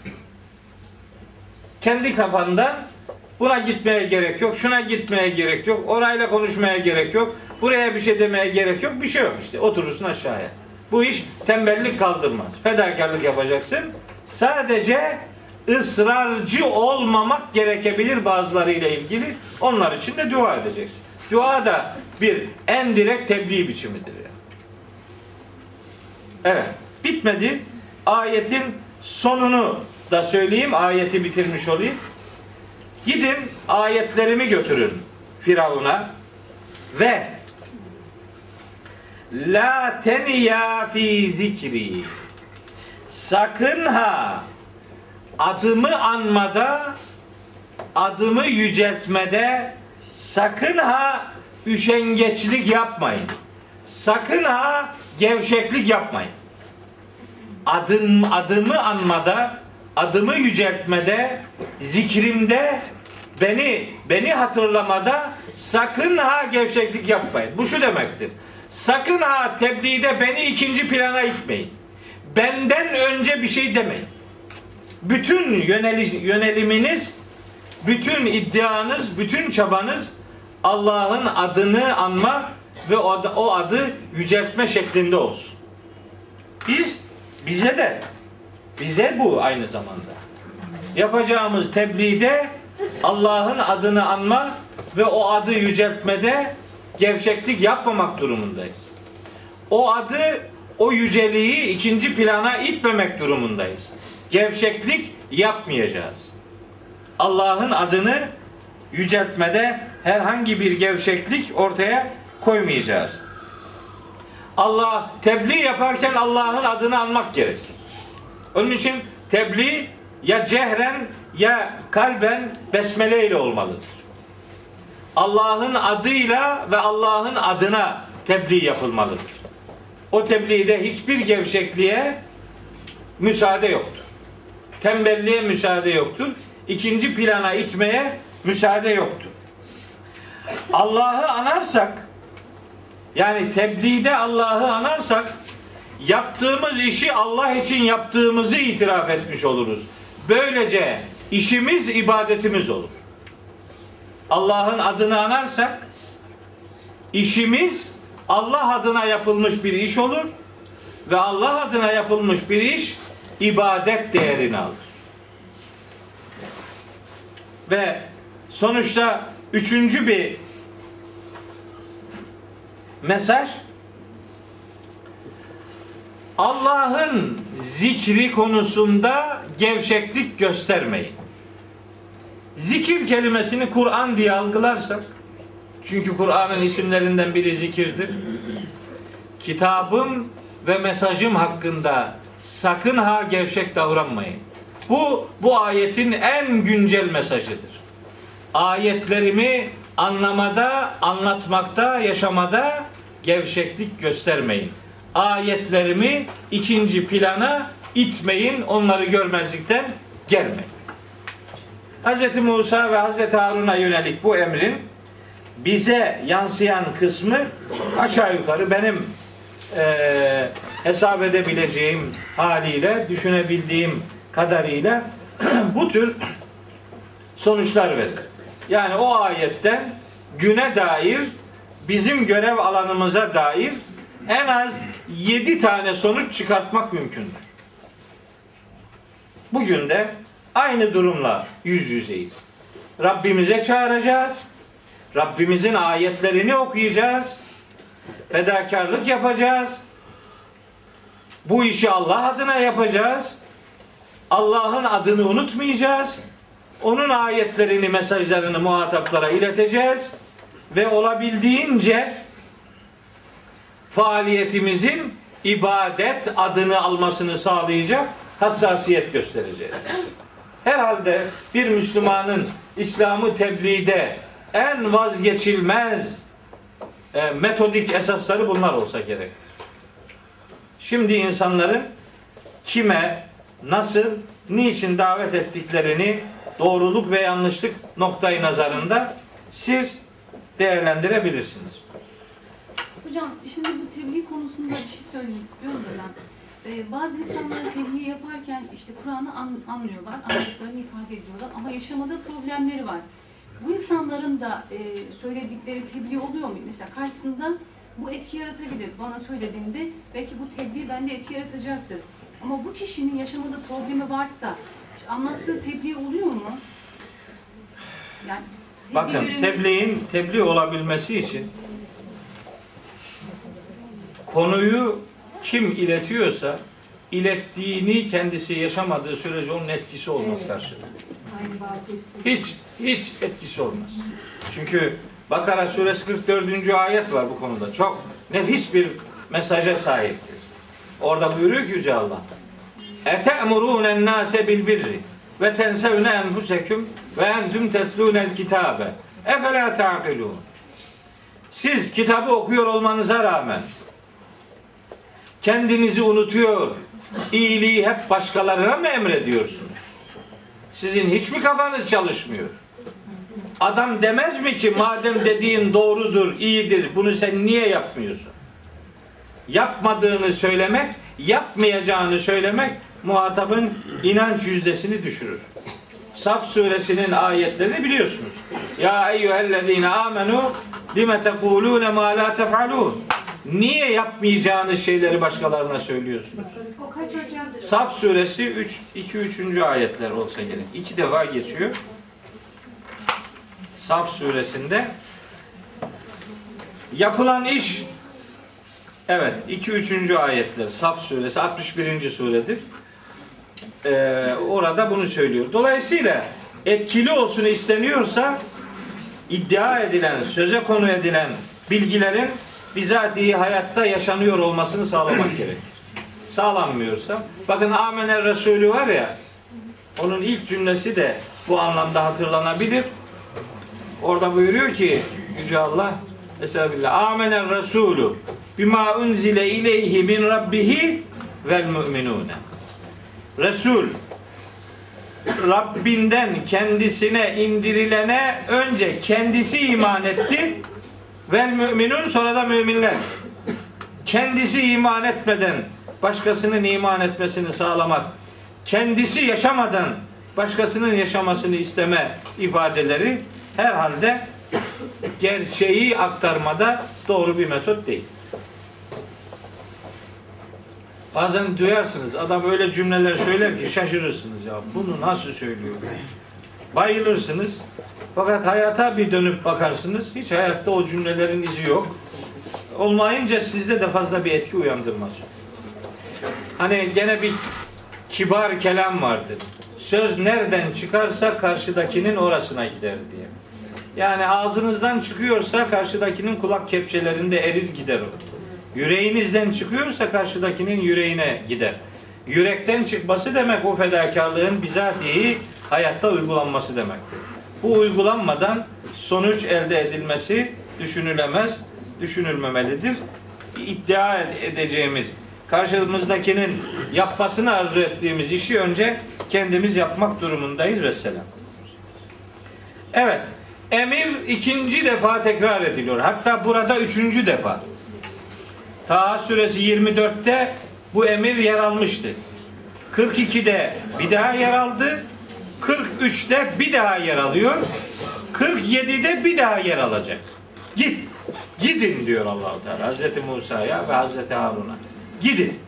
Kendi kafandan buna gitmeye gerek yok, şuna gitmeye gerek yok, orayla konuşmaya gerek yok, buraya bir şey demeye gerek yok, bir şey yok işte. Oturursun aşağıya. Bu iş tembellik kaldırmaz. Fedakarlık yapacaksın. Sadece ısrarcı olmamak gerekebilir bazılarıyla ilgili. Onlar için de dua edeceksin. Dua da bir en direkt tebliğ biçimidir. Yani. Evet. Bitmedi. Ayetin sonunu da söyleyeyim. Ayeti bitirmiş olayım. Gidin ayetlerimi götürün Firavun'a ve La teniya fi zikri Sakın ha adımı anmada adımı yüceltmede sakın ha üşengeçlik yapmayın. Sakın ha gevşeklik yapmayın. Adım, adımı anmada, adımı yüceltmede, zikrimde, beni beni hatırlamada sakın ha gevşeklik yapmayın. Bu şu demektir. Sakın ha tebliğde beni ikinci plana itmeyin. Benden önce bir şey demeyin. Bütün yöneliş, yöneliminiz, bütün iddianız, bütün çabanız Allah'ın adını anma ve o o adı yüceltme şeklinde olsun. Biz bize de bize bu aynı zamanda. Yapacağımız tebliğde Allah'ın adını anma ve o adı yüceltmede gevşeklik yapmamak durumundayız. O adı, o yüceliği ikinci plana itmemek durumundayız. Gevşeklik yapmayacağız. Allah'ın adını yüceltmede herhangi bir gevşeklik ortaya koymayacağız. Allah tebliğ yaparken Allah'ın adını anmak gerek. Onun için tebliğ ya cehren ya kalben besmele ile olmalıdır. Allah'ın adıyla ve Allah'ın adına tebliğ yapılmalıdır. O tebliğde hiçbir gevşekliğe müsaade yoktur. Tembelliğe müsaade yoktur. İkinci plana itmeye müsaade yoktur. Allah'ı anarsak yani tebliğde Allah'ı anarsak yaptığımız işi Allah için yaptığımızı itiraf etmiş oluruz. Böylece işimiz ibadetimiz olur. Allah'ın adını anarsak işimiz Allah adına yapılmış bir iş olur ve Allah adına yapılmış bir iş ibadet değerini alır. Ve sonuçta üçüncü bir mesaj Allah'ın zikri konusunda gevşeklik göstermeyin. Zikir kelimesini Kur'an diye algılarsak çünkü Kur'an'ın isimlerinden biri zikirdir. Kitabım ve mesajım hakkında sakın ha gevşek davranmayın. Bu bu ayetin en güncel mesajıdır. Ayetlerimi anlamada, anlatmakta, yaşamada gevşeklik göstermeyin. Ayetlerimi ikinci plana itmeyin, onları görmezlikten gelmeyin. Hz. Musa ve Hz. Harun'a yönelik bu emrin bize yansıyan kısmı aşağı yukarı benim e, hesap edebileceğim haliyle, düşünebildiğim kadarıyla (clears throat) bu tür sonuçlar verir. Yani o ayetten güne dair bizim görev alanımıza dair en az yedi tane sonuç çıkartmak mümkündür. Bugün de aynı durumla yüz yüzeyiz. Rabbimize çağıracağız. Rabbimizin ayetlerini okuyacağız. Fedakarlık yapacağız. Bu işi Allah adına yapacağız. Allah'ın adını unutmayacağız. Onun ayetlerini, mesajlarını muhataplara ileteceğiz ve olabildiğince faaliyetimizin ibadet adını almasını sağlayacak hassasiyet göstereceğiz. Herhalde bir Müslümanın İslam'ı tebliğde en vazgeçilmez e, metodik esasları bunlar olsa gerek. Şimdi insanların kime, nasıl, niçin davet ettiklerini doğruluk ve yanlışlık noktayı nazarında siz değerlendirebilirsiniz. Hocam şimdi bu tebliğ konusunda bir şey söylemek istiyorum da ben. Ee, bazı insanlar tebliğ yaparken işte Kur'an'ı an- anlıyorlar, anladıklarını ifade ediyorlar ama yaşamada problemleri var. Bu insanların da e, söyledikleri tebliğ oluyor mu? Mesela karşısında bu etki yaratabilir. Bana söylediğinde belki bu tebliğ bende etki yaratacaktır. Ama bu kişinin yaşamada problemi varsa işte anlattığı tebliğ oluyor mu? Yani tebliğ Bakın tebliğin tebliğ olabilmesi için konuyu kim iletiyorsa ilettiğini kendisi yaşamadığı sürece onun etkisi olmaz karşılığı. Hiç hiç etkisi olmaz. Çünkü Bakara suresi 44. ayet var bu konuda. Çok nefis bir mesaja sahiptir. Orada buyuruyor ki Yüce Allah. Ete'murûnen nâse bil birri ve tensevne enfuseküm ve entüm tetlûnel kitabe. Efela ta'kilûn. Siz kitabı okuyor olmanıza rağmen kendinizi unutuyor, iyiliği hep başkalarına mı emrediyorsunuz? Sizin hiç mi kafanız çalışmıyor? Adam demez mi ki madem dediğin doğrudur, iyidir, bunu sen niye yapmıyorsun? Yapmadığını söylemek, yapmayacağını söylemek muhatabın inanç yüzdesini düşürür. Saf suresinin ayetlerini biliyorsunuz. Ya eyyühellezine amenu lime tekulune ma la tef'alun. Niye yapmayacağınız şeyleri başkalarına söylüyorsunuz? Saf suresi 3 2 3. ayetler olsa gerek. İki defa geçiyor. Saf suresinde yapılan iş evet 2 3. ayetler Saf suresi 61. suredir. Ee, orada bunu söylüyor. Dolayısıyla etkili olsun isteniyorsa iddia edilen, söze konu edilen bilgilerin bizatihi hayatta yaşanıyor olmasını sağlamak gerekir. Sağlanmıyorsa, bakın Amener Resulü var ya, onun ilk cümlesi de bu anlamda hatırlanabilir. Orada buyuruyor ki Yüce Allah Estağfirullah. Amener Resulü bima unzile ileyhi min rabbihi vel müminune. Resul Rabbinden kendisine indirilene önce kendisi iman etti. Vel müminun sonra da müminler. Kendisi iman etmeden başkasının iman etmesini sağlamak, kendisi yaşamadan başkasının yaşamasını isteme ifadeleri herhalde gerçeği aktarmada doğru bir metot değil. Bazen duyarsınız adam öyle cümleler söyler ki şaşırırsınız ya bunu nasıl söylüyor? Bayılırsınız. Fakat hayata bir dönüp bakarsınız hiç hayatta o cümlelerin izi yok. Olmayınca sizde de fazla bir etki uyandırmaz. Hani gene bir kibar kelam vardır. Söz nereden çıkarsa karşıdakinin orasına gider diye. Yani ağzınızdan çıkıyorsa karşıdakinin kulak kepçelerinde erir gider o. Yüreğinizden çıkıyorsa karşıdakinin yüreğine gider. Yürekten çıkması demek o fedakarlığın bizatihi hayatta uygulanması demektir. Bu uygulanmadan sonuç elde edilmesi düşünülemez, düşünülmemelidir. İddia edeceğimiz, karşımızdakinin yapmasını arzu ettiğimiz işi önce kendimiz yapmak durumundayız ve selam. Evet, emir ikinci defa tekrar ediliyor. Hatta burada üçüncü defa. Taha suresi 24'te bu emir yer almıştı. 42'de bir daha yer aldı. 43'te bir daha yer alıyor. 47'de bir daha yer alacak. Git. Gidin diyor Allahu Teala Hazreti Musa'ya ve Hazreti Harun'a. Gidin.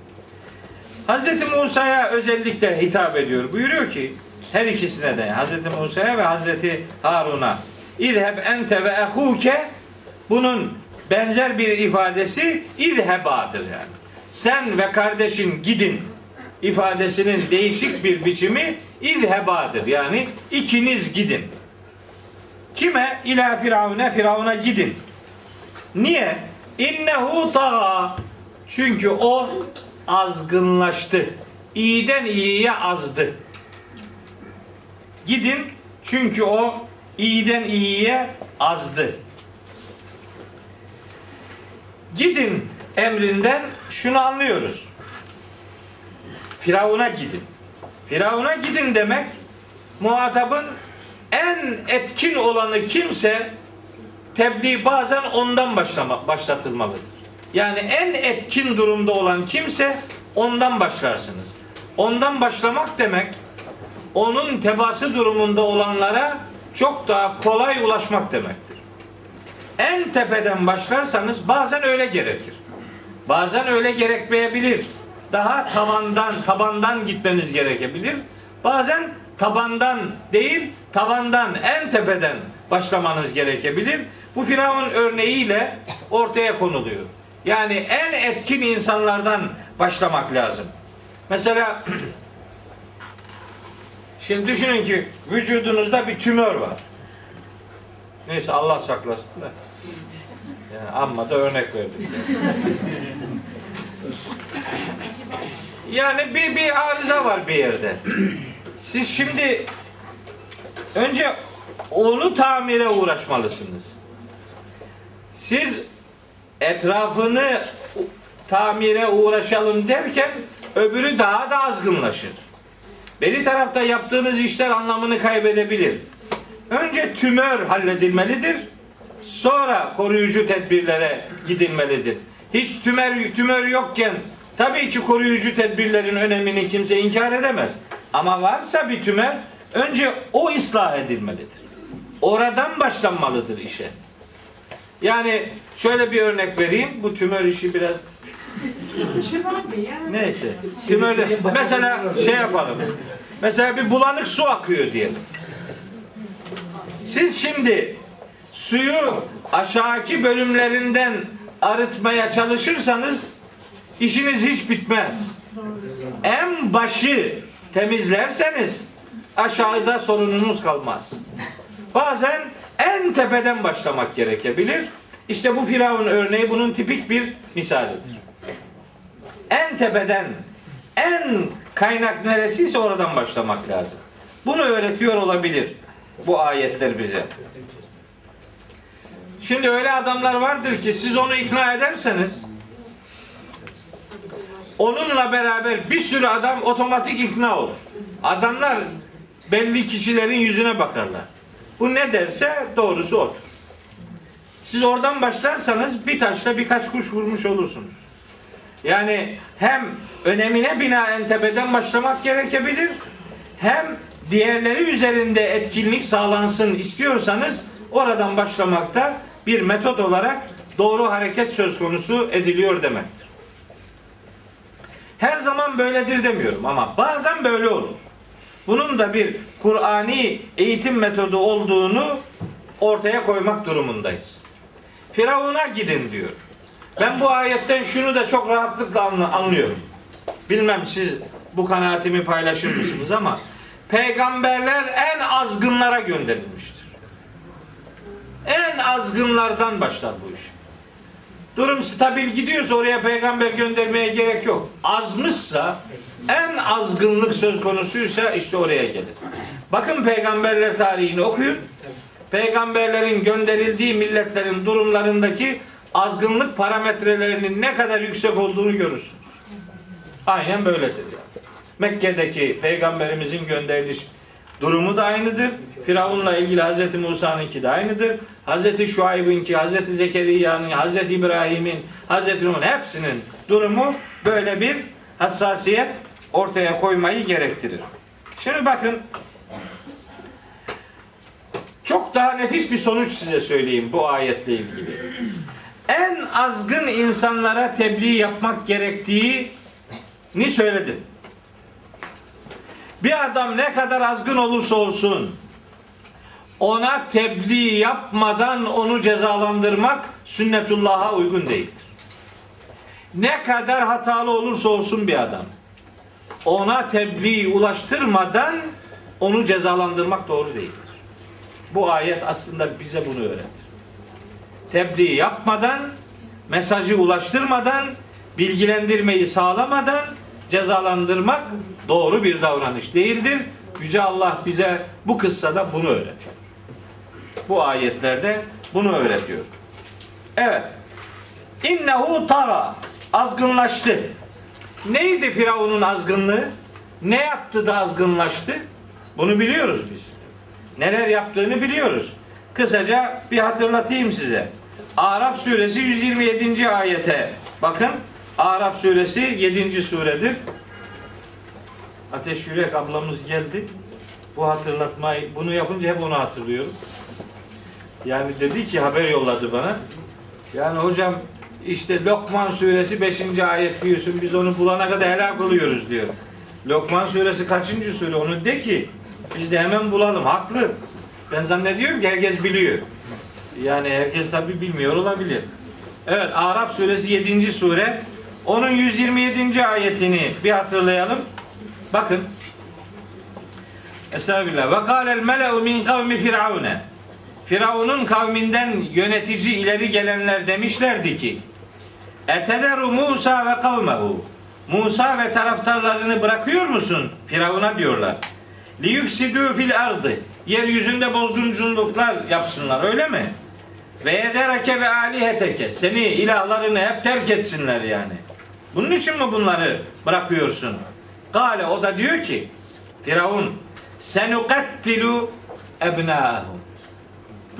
Hazreti Musa'ya özellikle hitap ediyor. Buyuruyor ki her ikisine de Hazreti Musa'ya ve Hazreti Harun'a İzheb ente ve ehuke bunun benzer bir ifadesi izhebadır yani. Sen ve kardeşin gidin ifadesinin değişik bir biçimi izhebadır. Yani ikiniz gidin. Kime? İlâ firavune firavuna gidin. Niye? İnnehu tağa. Çünkü o azgınlaştı. İyiden iyiye azdı. Gidin çünkü o iyiden iyiye azdı. Gidin emrinden şunu anlıyoruz. Firavun'a gidin. Firavun'a gidin demek muhatabın en etkin olanı kimse tebliğ bazen ondan başlama, başlatılmalıdır. Yani en etkin durumda olan kimse ondan başlarsınız. Ondan başlamak demek onun tebası durumunda olanlara çok daha kolay ulaşmak demektir. En tepeden başlarsanız bazen öyle gerekir. Bazen öyle gerekmeyebilir. Daha tavandan, tabandan gitmeniz gerekebilir. Bazen tabandan değil, tavandan, en tepeden başlamanız gerekebilir. Bu Firavun örneğiyle ortaya konuluyor. Yani en etkin insanlardan başlamak lazım. Mesela (clears throat) şimdi düşünün ki vücudunuzda bir tümör var. Neyse Allah saklasın da. Yani amma da örnek verdik. (laughs) Yani bir bir arıza var bir yerde. Siz şimdi önce onu tamire uğraşmalısınız. Siz etrafını tamire uğraşalım derken öbürü daha da azgınlaşır. Beri tarafta yaptığınız işler anlamını kaybedebilir. Önce tümör halledilmelidir. Sonra koruyucu tedbirlere gidilmelidir. Hiç tümör tümör yokken tabii ki koruyucu tedbirlerin önemini kimse inkar edemez. Ama varsa bir tümör önce o ıslah edilmelidir. Oradan başlanmalıdır işe. Yani şöyle bir örnek vereyim. Bu tümör işi biraz Neyse. Tümörde mesela şey yapalım. Mesela bir bulanık su akıyor diyelim. Siz şimdi suyu aşağıki bölümlerinden arıtmaya çalışırsanız işiniz hiç bitmez. En başı temizlerseniz aşağıda sorununuz kalmaz. Bazen en tepeden başlamak gerekebilir. İşte bu Firavun örneği bunun tipik bir misalidir. En tepeden en kaynak neresiyse oradan başlamak lazım. Bunu öğretiyor olabilir bu ayetler bize. Şimdi öyle adamlar vardır ki siz onu ikna ederseniz onunla beraber bir sürü adam otomatik ikna olur. Adamlar belli kişilerin yüzüne bakarlar. Bu ne derse doğrusu odur. Siz oradan başlarsanız bir taşla birkaç kuş vurmuş olursunuz. Yani hem önemine binaen tepeden başlamak gerekebilir hem diğerleri üzerinde etkinlik sağlansın istiyorsanız oradan başlamakta bir metot olarak doğru hareket söz konusu ediliyor demektir. Her zaman böyledir demiyorum ama bazen böyle olur. Bunun da bir Kur'ani eğitim metodu olduğunu ortaya koymak durumundayız. Firavun'a gidin diyor. Ben bu ayetten şunu da çok rahatlıkla anlıyorum. Bilmem siz bu kanaatimi paylaşır mısınız ama peygamberler en azgınlara gönderilmiştir. En azgınlardan başlar bu iş. Durum stabil gidiyorsa oraya peygamber göndermeye gerek yok. Azmışsa en azgınlık söz konusuysa işte oraya gelir. Bakın peygamberler tarihini okuyun. Peygamberlerin gönderildiği milletlerin durumlarındaki azgınlık parametrelerinin ne kadar yüksek olduğunu görürsünüz. Aynen böyledir yani. Mekke'deki peygamberimizin gönderiliş durumu da aynıdır. Firavun'la ilgili Hz. Musa'nınki de aynıdır. Hz. Şuayb'inki, Hz. Zekeriya'nın, Hz. İbrahim'in, Hz. Nuh'un hepsinin durumu böyle bir hassasiyet ortaya koymayı gerektirir. Şimdi bakın çok daha nefis bir sonuç size söyleyeyim bu ayetle ilgili. En azgın insanlara tebliğ yapmak gerektiğini söyledim. Bir adam ne kadar azgın olursa olsun ona tebliğ yapmadan onu cezalandırmak sünnetullah'a uygun değildir. Ne kadar hatalı olursa olsun bir adam ona tebliğ ulaştırmadan onu cezalandırmak doğru değildir. Bu ayet aslında bize bunu öğretir. Tebliğ yapmadan, mesajı ulaştırmadan, bilgilendirmeyi sağlamadan cezalandırmak doğru bir davranış değildir. Yüce Allah bize bu kıssada bunu öğretiyor. bu ayetlerde bunu öğretiyor. Evet. İnnehu tara. Azgınlaştı. Neydi Firavun'un azgınlığı? Ne yaptı da azgınlaştı? Bunu biliyoruz biz. Neler yaptığını biliyoruz. Kısaca bir hatırlatayım size. Araf suresi 127. ayete bakın. Araf suresi 7. suredir. Ateş Yürek ablamız geldi. Bu hatırlatmayı bunu yapınca hep onu hatırlıyorum. Yani dedi ki haber yolladı bana. Yani hocam işte Lokman suresi 5. ayet diyorsun biz onu bulana kadar helak oluyoruz diyor. Lokman suresi kaçıncı sure onu de ki biz de hemen bulalım. Haklı. Ben zannediyorum ki herkes biliyor. Yani herkes tabi bilmiyor olabilir. Evet Araf suresi 7. sure. Onun 127. ayetini bir hatırlayalım. Bakın. Estağfirullah. Ve kâlel mele'u min kavmi firavune. Firavun'un kavminden yönetici ileri gelenler demişlerdi ki Etederu Musa ve kavmehu Musa ve taraftarlarını bırakıyor musun? Firavun'a diyorlar. Li yufsidû fil ardı Yeryüzünde bozgunculuklar yapsınlar öyle mi? Ve yedereke ve aliheteke Seni ilahlarını hep terk etsinler yani. Bunun için mi bunları bırakıyorsun? Kale o da diyor ki Firavun senukattilu ebnâhum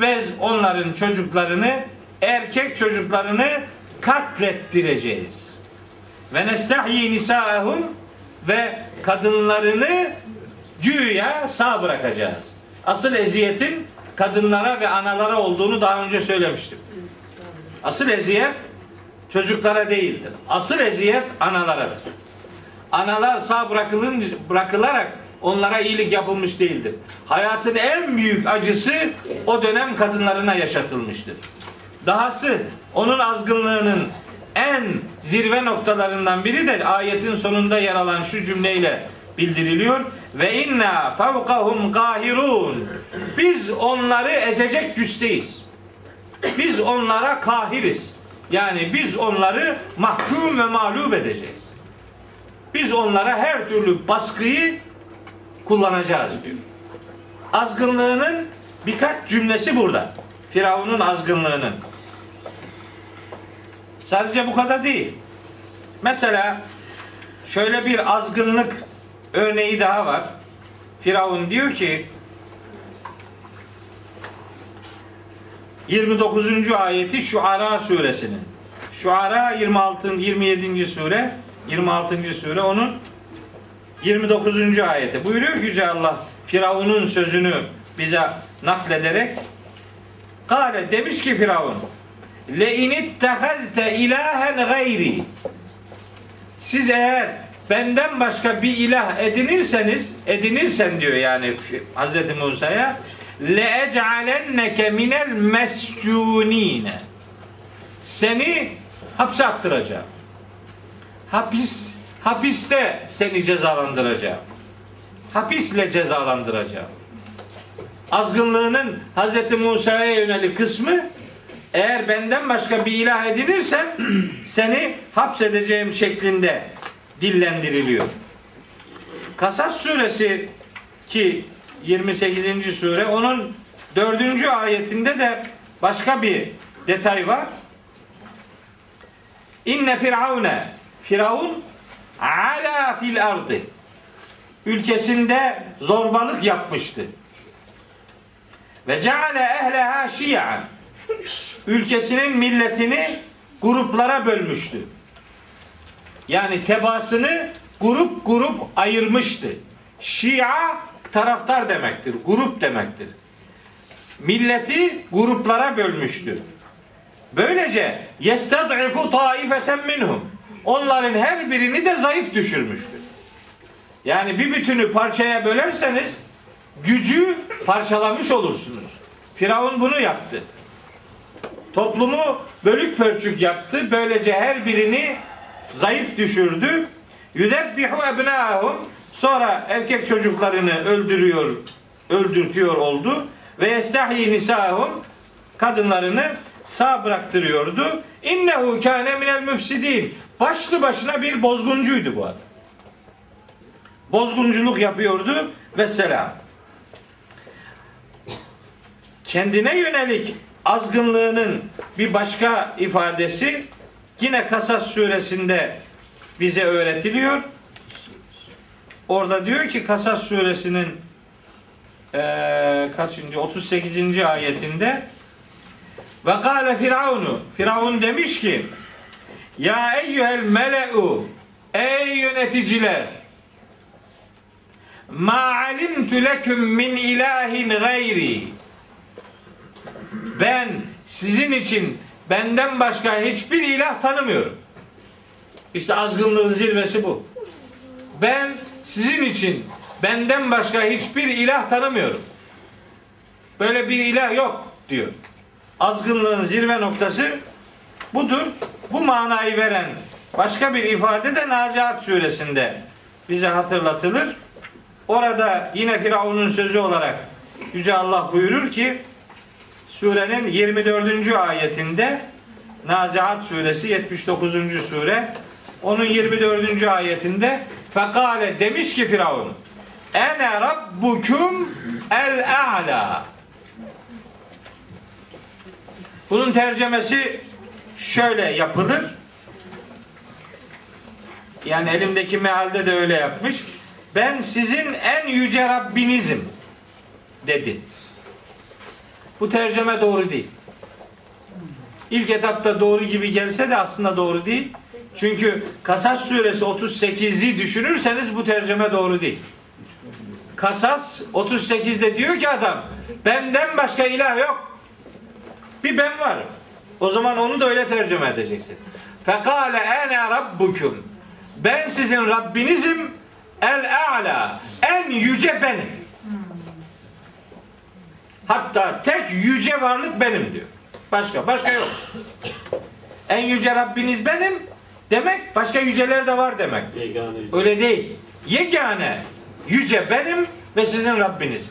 biz onların çocuklarını erkek çocuklarını katlettireceğiz. Ve nestahyi nisaehum ve kadınlarını güya sağ bırakacağız. Asıl eziyetin kadınlara ve analara olduğunu daha önce söylemiştim. Asıl eziyet çocuklara değildir. Asıl eziyet analaradır. Analar sağ bırakılın, bırakılarak onlara iyilik yapılmış değildir. Hayatın en büyük acısı o dönem kadınlarına yaşatılmıştır. Dahası onun azgınlığının en zirve noktalarından biri de ayetin sonunda yer alan şu cümleyle bildiriliyor. Ve inna fevkahum kahirun. Biz onları ezecek güçteyiz. Biz onlara kahiriz. Yani biz onları mahkum ve mağlup edeceğiz. Biz onlara her türlü baskıyı kullanacağız diyor. Azgınlığının birkaç cümlesi burada. Firavun'un azgınlığının. Sadece bu kadar değil. Mesela şöyle bir azgınlık örneği daha var. Firavun diyor ki 29. ayeti Şuara suresinin. Şuara 26 27. sure 26. sure onun 29. ayeti. Buyuruyor Yüce Allah Firavun'un sözünü bize naklederek Kale demiş ki Firavun Le inittehazte ilahen gayri Siz eğer benden başka bir ilah edinirseniz edinirsen diyor yani Hazreti Musa'ya le ec'alenneke minel mescunine seni hapse attıracağım. Hapis hapiste seni cezalandıracağım. Hapisle cezalandıracağım. Azgınlığının Hz. Musa'ya yönelik kısmı eğer benden başka bir ilah edinirsen (clears throat) seni hapsedeceğim şeklinde dillendiriliyor. Kasas suresi ki 28. sure onun 4. ayetinde de başka bir detay var. İnne firavune Firavun ala fil ardı ülkesinde zorbalık yapmıştı. Ve ceale ehleha şi'an ülkesinin milletini gruplara bölmüştü. Yani tebaasını grup grup ayırmıştı. Şia taraftar demektir, grup demektir. Milleti gruplara bölmüştü. Böylece yestad'ifu taifeten minhum. Onların her birini de zayıf düşürmüştür. Yani bir bütünü parçaya bölerseniz gücü parçalamış olursunuz. Firavun bunu yaptı. Toplumu bölük pörçük yaptı. Böylece her birini zayıf düşürdü. Yudebbihu ebnâhum sonra erkek çocuklarını öldürüyor, öldürtüyor oldu ve estahyi nisahum kadınlarını sağ bıraktırıyordu. İnnehu kâne minel müfsidin. Başlı başına bir bozguncuydu bu adam. Bozgunculuk yapıyordu ve selam. kendine yönelik azgınlığının bir başka ifadesi yine Kasas suresinde bize öğretiliyor. Orada diyor ki Kasas suresinin eee kaçıncı 38. ayetinde ve kâle firavunu Firavun demiş ki ya eyyuhel mele'u ey yöneticiler ma alimtu leküm min ilahin gayri ben sizin için benden başka hiçbir ilah tanımıyorum. İşte azgınlığın zirvesi bu. Ben sizin için benden başka hiçbir ilah tanımıyorum. Böyle bir ilah yok diyor. Azgınlığın zirve noktası budur. Bu manayı veren başka bir ifade de Nazihat suresinde bize hatırlatılır. Orada yine Firavun'un sözü olarak Yüce Allah buyurur ki surenin 24. ayetinde Nazihat suresi 79. sure onun 24. ayetinde fekale demiş ki Firavun ene rabbukum el a'la bunun tercemesi şöyle yapılır. Yani elimdeki mealde de öyle yapmış. Ben sizin en yüce Rabbinizim dedi. Bu tercüme doğru değil. İlk etapta doğru gibi gelse de aslında doğru değil. Çünkü Kasas suresi 38'i düşünürseniz bu tercüme doğru değil. Kasas 38'de diyor ki adam benden başka ilah yok. Bir ben varım. O zaman onu da öyle tercüme edeceksin. Fekale ene rabbukum. Ben sizin Rabbinizim el a'la. En yüce benim. Hatta tek yüce varlık benim diyor. Başka başka yok. En yüce Rabbiniz benim demek başka yüceler de var demek. Öyle değil. Yegane yüce benim ve sizin Rabbiniz.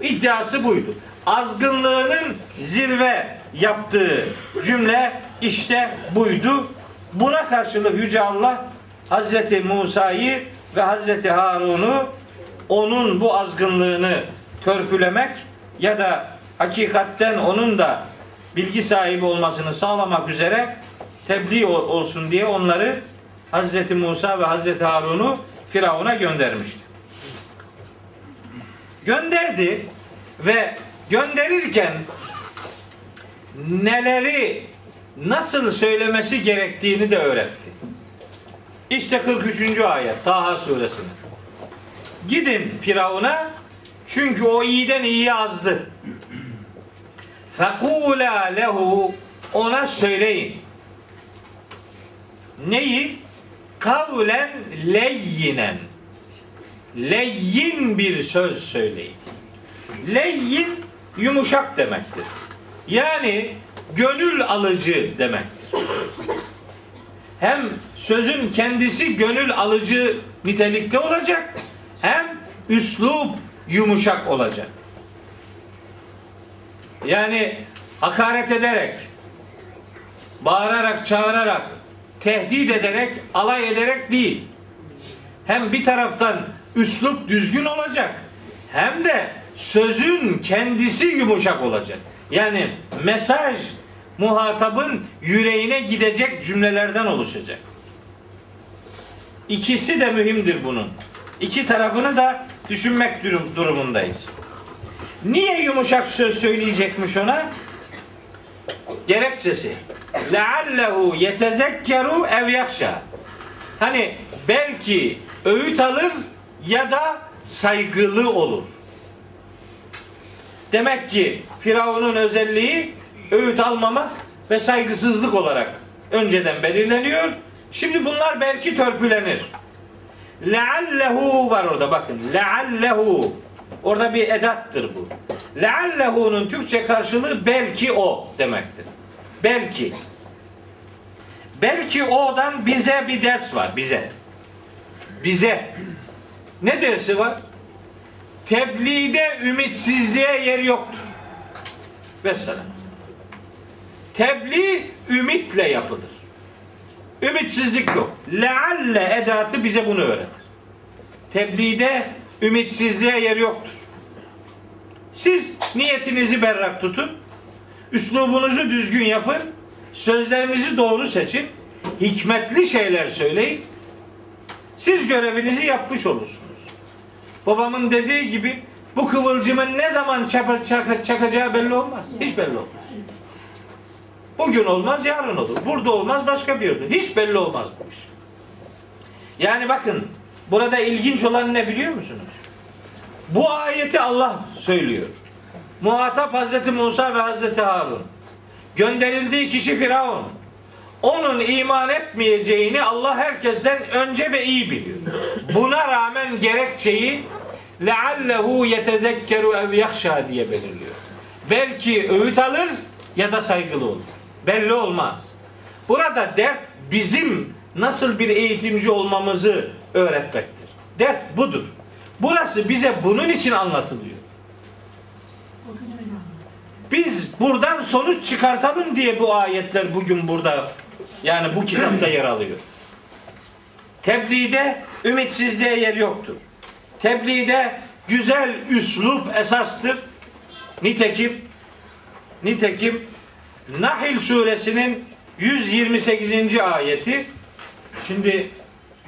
İddiası buydu. Azgınlığının zirve yaptığı cümle işte buydu. Buna karşılık Yüce Allah Hazreti Musa'yı ve Hazreti Harun'u onun bu azgınlığını törpülemek ya da hakikatten onun da bilgi sahibi olmasını sağlamak üzere tebliğ ol- olsun diye onları Hazreti Musa ve Hazreti Harun'u Firavun'a göndermişti. Gönderdi ve gönderirken neleri nasıl söylemesi gerektiğini de öğretti. İşte 43. ayet Taha suresinin. Gidin Firavun'a çünkü o iyiden iyi azdı. Fekula lehu ona söyleyin. Neyi? Kavlen leyyinen. Leyyin bir söz söyleyin. Leyyin yumuşak demektir. Yani gönül alıcı demektir. Hem sözün kendisi gönül alıcı nitelikte olacak hem üslup yumuşak olacak. Yani hakaret ederek, bağırarak, çağırarak, tehdit ederek, alay ederek değil. Hem bir taraftan üslup düzgün olacak hem de sözün kendisi yumuşak olacak. Yani mesaj muhatabın yüreğine gidecek cümlelerden oluşacak. İkisi de mühimdir bunun. İki tarafını da düşünmek durum- durumundayız. Niye yumuşak söz söyleyecekmiş ona? Gerekçesi. Leallehu yetezekkeru ev yakşa. Hani belki öğüt alır ya da saygılı olur. Demek ki Firavun'un özelliği öğüt almamak ve saygısızlık olarak önceden belirleniyor. Şimdi bunlar belki törpülenir. Leallehu var orada bakın. Leallehu. Orada bir edattır bu. Leallehu'nun Türkçe karşılığı belki o demektir. Belki. Belki o'dan bize bir ders var. Bize. Bize. Ne dersi var? Tebliğde ümitsizliğe yer yoktur. Vesselam. Tebliğ ümitle yapılır. Ümitsizlik yok. Lealle edatı bize bunu öğretir. Tebliğde ümitsizliğe yer yoktur. Siz niyetinizi berrak tutun. Üslubunuzu düzgün yapın. Sözlerinizi doğru seçin. Hikmetli şeyler söyleyin. Siz görevinizi yapmış olursunuz. Babamın dediği gibi bu kıvılcımın ne zaman çapa- çaka- çakacağı belli olmaz. Hiç belli olmaz. Bugün olmaz, yarın olur. Burada olmaz, başka bir yerde. Hiç belli olmaz bu iş. Yani bakın, burada ilginç olan ne biliyor musunuz? Bu ayeti Allah söylüyor. Muhatap Hazreti Musa ve Hazreti Harun. Gönderildiği kişi Firavun. Onun iman etmeyeceğini Allah herkesten önce ve iyi biliyor. Buna rağmen gerekçeyi leallehu yetezekkeru ev yahşa diye belirliyor. Belki öğüt alır ya da saygılı olur. Belli olmaz. Burada dert bizim nasıl bir eğitimci olmamızı öğretmektir. Dert budur. Burası bize bunun için anlatılıyor. Biz buradan sonuç çıkartalım diye bu ayetler bugün burada yani bu kitapta yer alıyor. Tebliğde ümitsizliğe yer yoktur. Tebliğde güzel üslup esastır. Nitekim nitekim Nahil suresinin 128. ayeti şimdi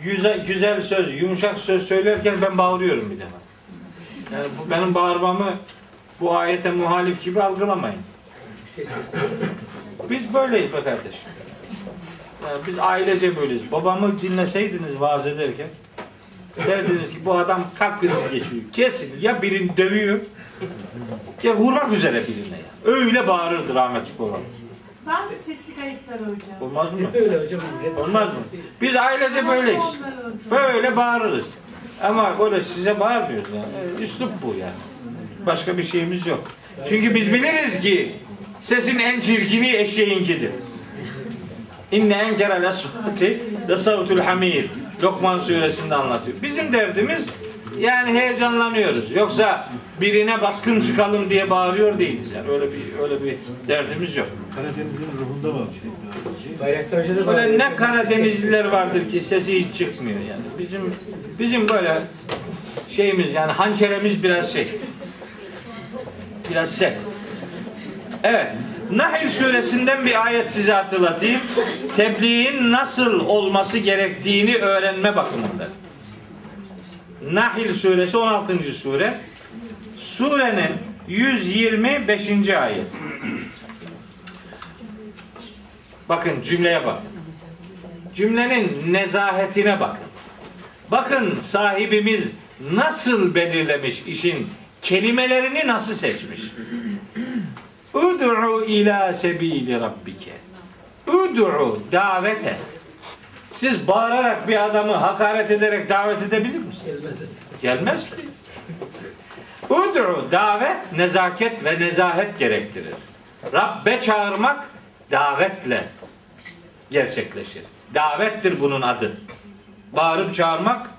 güzel, güzel söz, yumuşak söz söylerken ben bağırıyorum bir defa. Yani bu benim bağırmamı bu ayete muhalif gibi algılamayın. Biz böyleyiz be kardeş. Yani biz ailece böyleyiz. Babamı dinleseydiniz vaaz ederken derdiniz ki bu adam kalp krizi geçiriyor. Kesin ya birini dövüyor ya vurmak üzere birine. Yani. Öyle bağırırdı rahmetli babam. Var mı sesli kayıtları hocam? Olmaz mı? Öyle hocam. hep- Olmaz mı? Biz ailece böyleyiz. Böyle bağırırız. Ama böyle size bağırmıyoruz yani. Üslup bu yani. Başka bir şeyimiz yok. Çünkü biz biliriz ki sesin en çirkini eşeğinkidir. İnne enkere lesvati lesavtul hamir. Lokman suresinde anlatıyor. Bizim derdimiz yani heyecanlanıyoruz. Yoksa birine baskın çıkalım diye bağırıyor değiliz yani. Öyle bir öyle bir derdimiz yok. Karadeniz'in ruhunda var. Bayraktar Hoca da var. Böyle ne Karadenizliler vardır ki sesi hiç çıkmıyor yani. Bizim bizim böyle şeyimiz yani hançeremiz biraz şey. Biraz sert. Evet. Nahl suresinden bir ayet size hatırlatayım. Tebliğin nasıl olması gerektiğini öğrenme bakımından. Nahl suresi 16. sure. Surenin 125. ayet. Bakın cümleye bak. Cümlenin nezahetine bakın. Bakın sahibimiz nasıl belirlemiş işin kelimelerini nasıl seçmiş. Ud'u ila sebili rabbike. Ud'u davet et. Siz bağırarak bir adamı hakaret ederek davet edebilir misiniz? Gelmez ki. Ud'u davet nezaket ve nezahet gerektirir. Rabbe çağırmak davetle gerçekleşir. Davettir bunun adı. Bağırıp çağırmak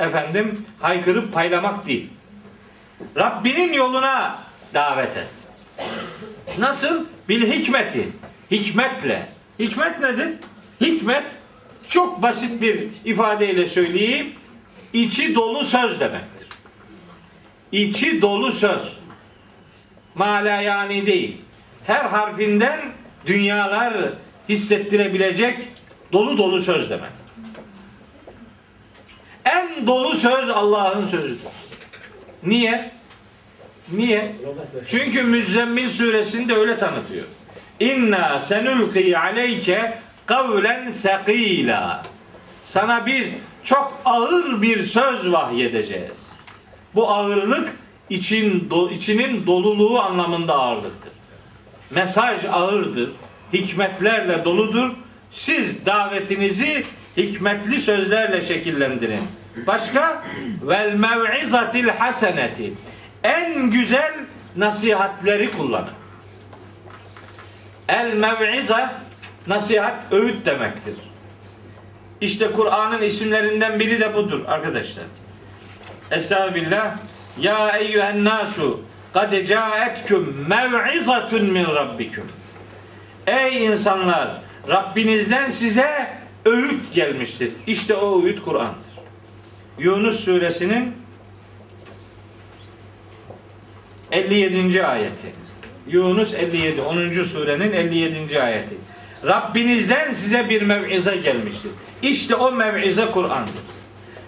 efendim haykırıp paylamak değil. Rabbinin yoluna davet et. Nasıl? Bil hikmeti. Hikmetle. Hikmet nedir? Hikmet çok basit bir ifadeyle söyleyeyim. İçi dolu söz demektir. İçi dolu söz. Mala yani değil. Her harfinden dünyalar hissettirebilecek dolu dolu söz demek. En dolu söz Allah'ın sözüdür. Niye? Niye? Çünkü Müzzemmil suresinde öyle tanıtıyor. İnna senulqi aleyke kavlen sekila. Sana biz çok ağır bir söz vahyedeceğiz. Bu ağırlık için do, içinin doluluğu anlamında ağırlıktır. Mesaj ağırdır, hikmetlerle doludur. Siz davetinizi hikmetli sözlerle şekillendirin. Başka? Vel mev'izatil haseneti. En güzel nasihatleri kullanın. El mev'iza nasihat öğüt demektir. İşte Kur'an'ın isimlerinden biri de budur arkadaşlar. Estağfirullah. Ya eyyühen nasu kad caetkum mev'izatun min rabbikum. Ey insanlar Rabbinizden size öğüt gelmiştir. İşte o öğüt Kur'an'dır. Yunus suresinin 57. ayeti. Yunus 57. 10. surenin 57. ayeti. Rabbinizden size bir mev'ize gelmiştir. İşte o mev'ize Kur'an'dır.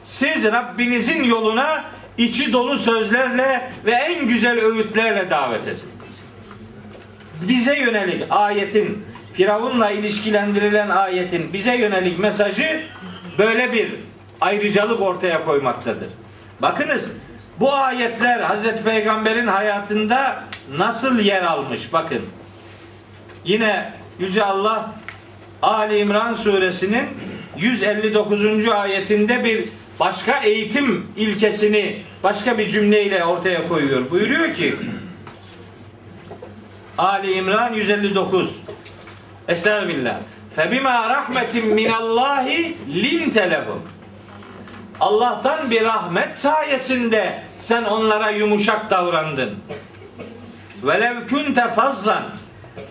Siz Rabbinizin yoluna içi dolu sözlerle ve en güzel öğütlerle davet edin. Bize yönelik ayetin Firavun'la ilişkilendirilen ayetin bize yönelik mesajı böyle bir ayrıcalık ortaya koymaktadır. Bakınız bu ayetler Hazreti Peygamber'in hayatında nasıl yer almış bakın. Yine Yüce Allah Ali İmran suresinin 159. ayetinde bir başka eğitim ilkesini başka bir cümleyle ortaya koyuyor. Buyuruyor ki Ali İmran 159 Estağfirullah. Febima rahmetin minallahi linte lehum. Allah'tan bir rahmet sayesinde sen onlara yumuşak davrandın. Velev kunte fazzan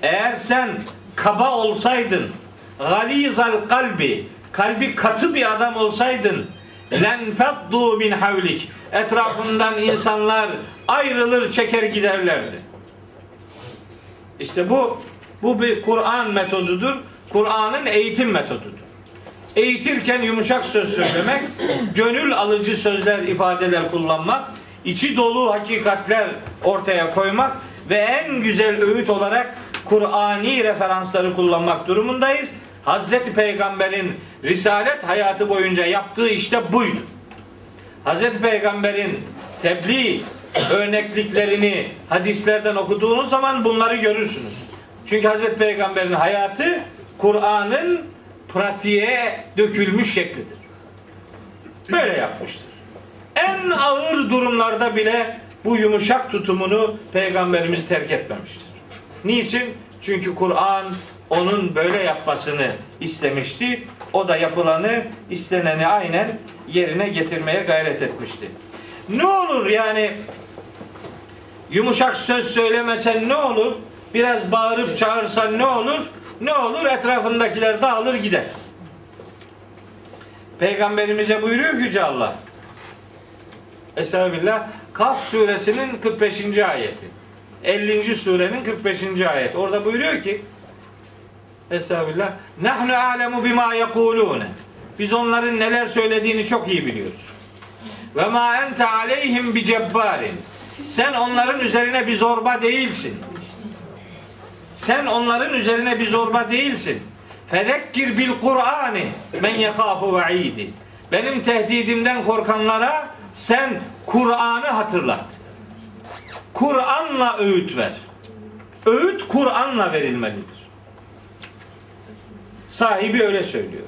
eğer sen kaba olsaydın galizal kalbi kalbi katı bir adam olsaydın len feddu min havlik etrafından insanlar ayrılır çeker giderlerdi. İşte bu bu bir Kur'an metodudur. Kur'an'ın eğitim metodudur. Eğitirken yumuşak söz söylemek, gönül alıcı sözler, ifadeler kullanmak, içi dolu hakikatler ortaya koymak ve en güzel öğüt olarak Kur'ani referansları kullanmak durumundayız. Hazreti Peygamber'in risalet hayatı boyunca yaptığı işte buydu. Hazreti Peygamber'in tebliğ örnekliklerini hadislerden okuduğunuz zaman bunları görürsünüz. Çünkü Hazreti Peygamber'in hayatı Kur'an'ın pratiğe dökülmüş şeklidir. Böyle yapmıştır. En ağır durumlarda bile bu yumuşak tutumunu Peygamberimiz terk etmemiştir. Niçin? Çünkü Kur'an onun böyle yapmasını istemişti. O da yapılanı, isteneni aynen yerine getirmeye gayret etmişti. Ne olur yani yumuşak söz söylemesen ne olur? Biraz bağırıp çağırsan ne olur? Ne olur? Etrafındakiler dağılır gider. Peygamberimize buyuruyor ki Yüce Allah. Estağfirullah. Kaf suresinin 45. ayeti. 50. surenin 45. ayet. Orada buyuruyor ki Estağfirullah. Nahnu alemu bima yekulune. Biz onların neler söylediğini çok iyi biliyoruz. Ve ma ente aleyhim bi cebbarin. Sen onların üzerine bir zorba değilsin. Sen onların üzerine bir zorba değilsin. Fedekkir bil Kur'ani men yekhafu ve'idi. Benim tehdidimden korkanlara sen Kur'an'ı hatırlat. Kur'an'la öğüt ver. Öğüt Kur'an'la verilmelidir. Sahibi öyle söylüyor.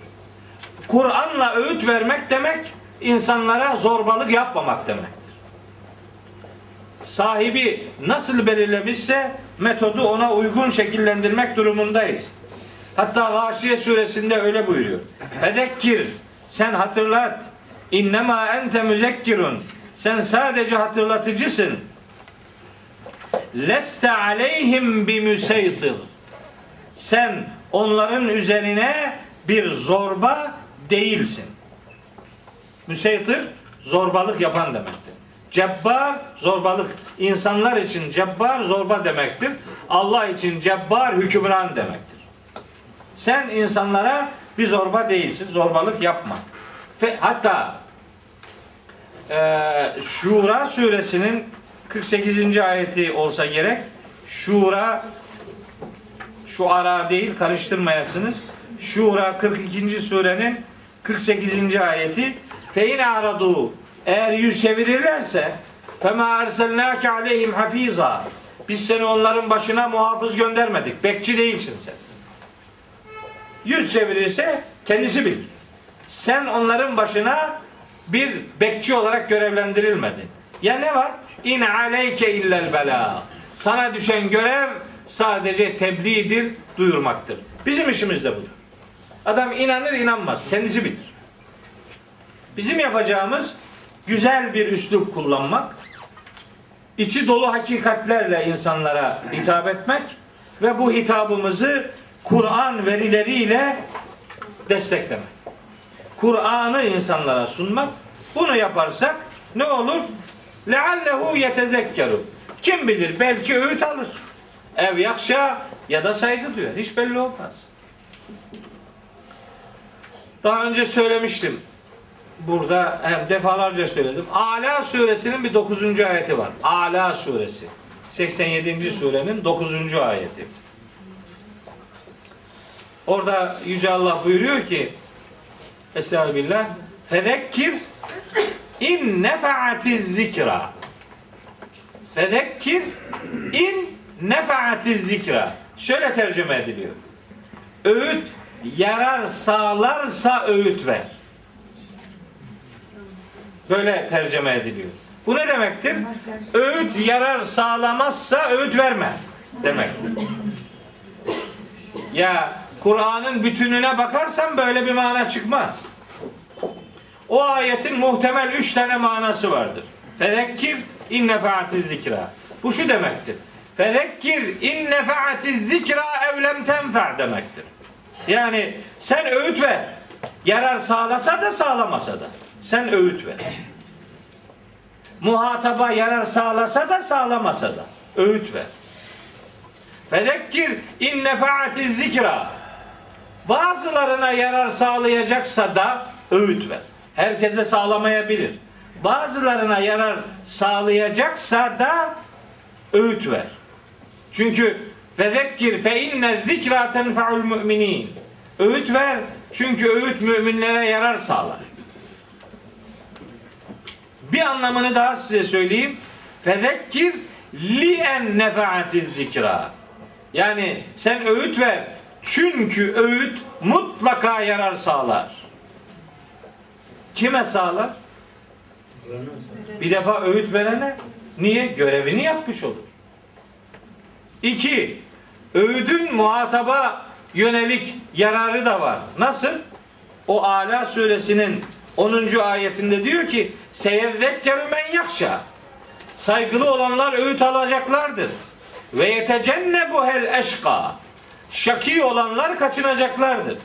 Kur'an'la öğüt vermek demek insanlara zorbalık yapmamak demektir. Sahibi nasıl belirlemişse metodu ona uygun şekillendirmek durumundayız. Hatta Gâşiye suresinde öyle buyuruyor. Fedekkir sen hatırlat. İnnemâ ente müzekkirun. Sen sadece hatırlatıcısın. Leste aleyhim bi müseytir. Sen onların üzerine bir zorba değilsin. Müseytir zorbalık yapan demektir. Cebbar zorbalık. İnsanlar için cebbar zorba demektir. Allah için cebbar hükümran demektir. Sen insanlara bir zorba değilsin. Zorbalık yapma. Hatta e, Şura suresinin 48. ayeti olsa gerek. Şura şu ara değil karıştırmayasınız. Şura 42. surenin 48. ayeti fe in aradu eğer yüz çevirirlerse fema erselnake aleyhim hafiza biz seni onların başına muhafız göndermedik. Bekçi değilsin sen. Yüz çevirirse kendisi bilir. Sen onların başına bir bekçi olarak görevlendirilmedin. Ya ne var? İn aleyke illel bela. Sana düşen görev sadece tebliğdir, duyurmaktır. Bizim işimiz de budur. Adam inanır inanmaz. Kendisi bilir. Bizim yapacağımız güzel bir üslup kullanmak, içi dolu hakikatlerle insanlara hitap etmek ve bu hitabımızı Kur'an verileriyle desteklemek. Kur'an'ı insanlara sunmak. Bunu yaparsak ne olur? Leallehu yetezekkeru. Kim bilir belki öğüt alır. Ev yakşa ya da saygı duyar. Hiç belli olmaz. Daha önce söylemiştim. Burada hem defalarca söyledim. Ala suresinin bir 9. ayeti var. Ala suresi. 87. surenin 9. ayeti. Orada Yüce Allah buyuruyor ki Estağfirullah Fedekkir in nefaatiz zikra Fedekkir in nefaatiz zikra Şöyle tercüme ediliyor. Öğüt yarar sağlarsa öğüt ver. Böyle tercüme ediliyor. Bu ne demektir? Öğüt yarar sağlamazsa öğüt verme demektir. Ya Kur'an'ın bütününe bakarsan böyle bir mana çıkmaz. O ayetin muhtemel üç tane manası vardır. Fezekkir in nefaatiz zikra. Bu şu demektir. Fezekkir in nefaatiz zikra evlem tenfa demektir. Yani sen öğüt ver. Yarar sağlasa da sağlamasa da. Sen öğüt ver. Muhataba yarar sağlasa da sağlamasa da. Öğüt ver. Fezekkir in nefaatiz zikra. Bazılarına yarar sağlayacaksa da öğüt ver. Herkese sağlamayabilir. Bazılarına yarar sağlayacaksa da öğüt ver. Çünkü fezekkir fe inne zikra tenfa'ul müminin. Öğüt ver. Çünkü öğüt müminlere yarar sağlar. Bir anlamını daha size söyleyeyim. Fezekkir li en nefaatiz zikra. Yani sen öğüt ver. Çünkü öğüt mutlaka yarar sağlar. Kime sağlar? Bir defa öğüt verene niye? Görevini yapmış olur. İki, öğüdün muhataba yönelik yararı da var. Nasıl? O Ala suresinin 10. ayetinde diyor ki seyezzekkeru men yakşa saygılı olanlar öğüt alacaklardır. Ve yetecennebu hel eşka şaki olanlar kaçınacaklardır.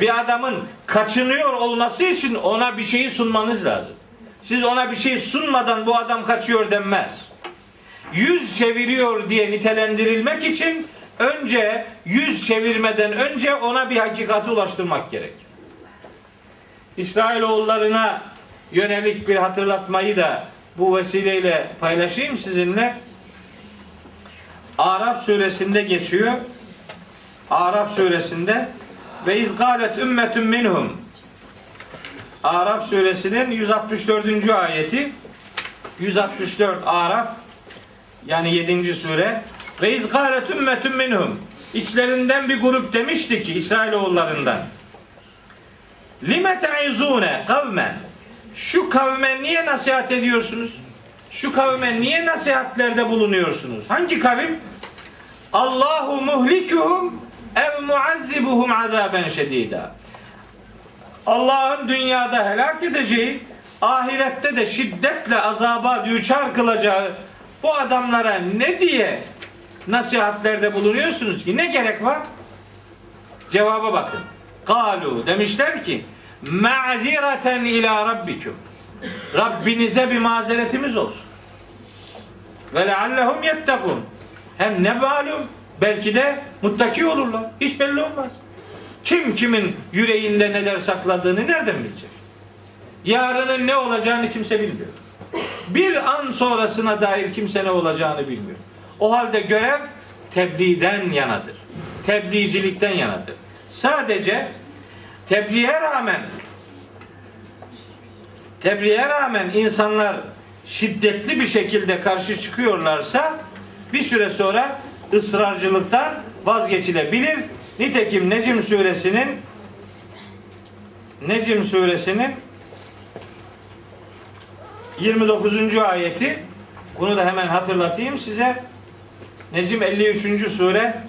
Bir adamın kaçınıyor olması için ona bir şeyi sunmanız lazım. Siz ona bir şey sunmadan bu adam kaçıyor denmez. Yüz çeviriyor diye nitelendirilmek için önce yüz çevirmeden önce ona bir hakikati ulaştırmak gerekir. İsrailoğullarına yönelik bir hatırlatmayı da bu vesileyle paylaşayım sizinle. Araf suresinde geçiyor. Araf suresinde ve izgalet ümmetun minhum Araf suresinin 164. ayeti 164 Araf yani 7. sure ve izgalet ümmetun minhum içlerinden bir grup demişti ki İsrailoğullarından lime te'izune kavmen şu kavme niye nasihat ediyorsunuz? Şu kavme niye nasihatlerde bulunuyorsunuz? Hangi kavim? Allahu muhlikuhum ev muazzibuhum azaben şedida. Allah'ın dünyada helak edeceği, ahirette de şiddetle azaba düçar kılacağı bu adamlara ne diye nasihatlerde bulunuyorsunuz ki? Ne gerek var? Cevaba bakın. Kalu demişler ki ma'zireten ila rabbikum. Rabbinize bir mazeretimiz olsun. Ve leallehum yettekun. Hem ne malum belki de muttaki olurlar. Hiç belli olmaz. Kim kimin yüreğinde neler sakladığını nereden bilecek? Yarının ne olacağını kimse bilmiyor. Bir an sonrasına dair kimse ne olacağını bilmiyor. O halde görev tebliğden yanadır. Tebliğcilikten yanadır. Sadece tebliğe rağmen tebliğe rağmen insanlar şiddetli bir şekilde karşı çıkıyorlarsa bir süre sonra ısrarcılıktan vazgeçilebilir. Nitekim Necim suresinin Necim suresinin 29. ayeti bunu da hemen hatırlatayım size. Necim 53. sure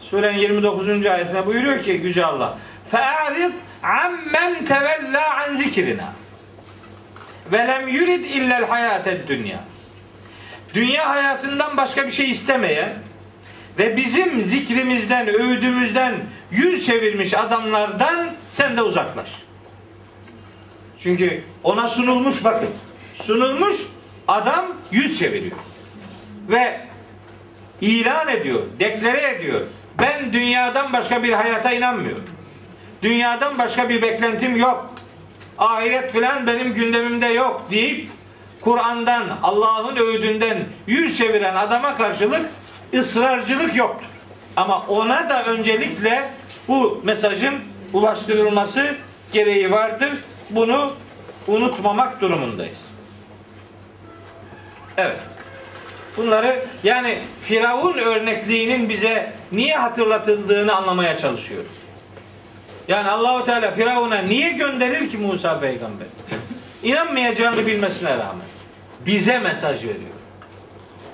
surenin 29. ayetine buyuruyor ki Yüce Allah فَاَعْرِضْ ammen tevella an zikrina ve lem yurid illel hayated dünya dünya hayatından başka bir şey istemeyen ve bizim zikrimizden, övdüğümüzden yüz çevirmiş adamlardan sen de uzaklaş. Çünkü ona sunulmuş bakın. Sunulmuş adam yüz çeviriyor. Ve ilan ediyor, deklare ediyor. Ben dünyadan başka bir hayata inanmıyorum. Dünyadan başka bir beklentim yok. Ahiret filan benim gündemimde yok deyip Kur'an'dan, Allah'ın öğüdünden yüz çeviren adama karşılık ısrarcılık yoktur. Ama ona da öncelikle bu mesajın ulaştırılması gereği vardır. Bunu unutmamak durumundayız. Evet. Bunları yani Firavun örnekliğinin bize niye hatırlatıldığını anlamaya çalışıyoruz. Yani Allahu Teala Firavun'a niye gönderir ki Musa peygamber? İnanmayacağını bilmesine rağmen bize mesaj veriyor.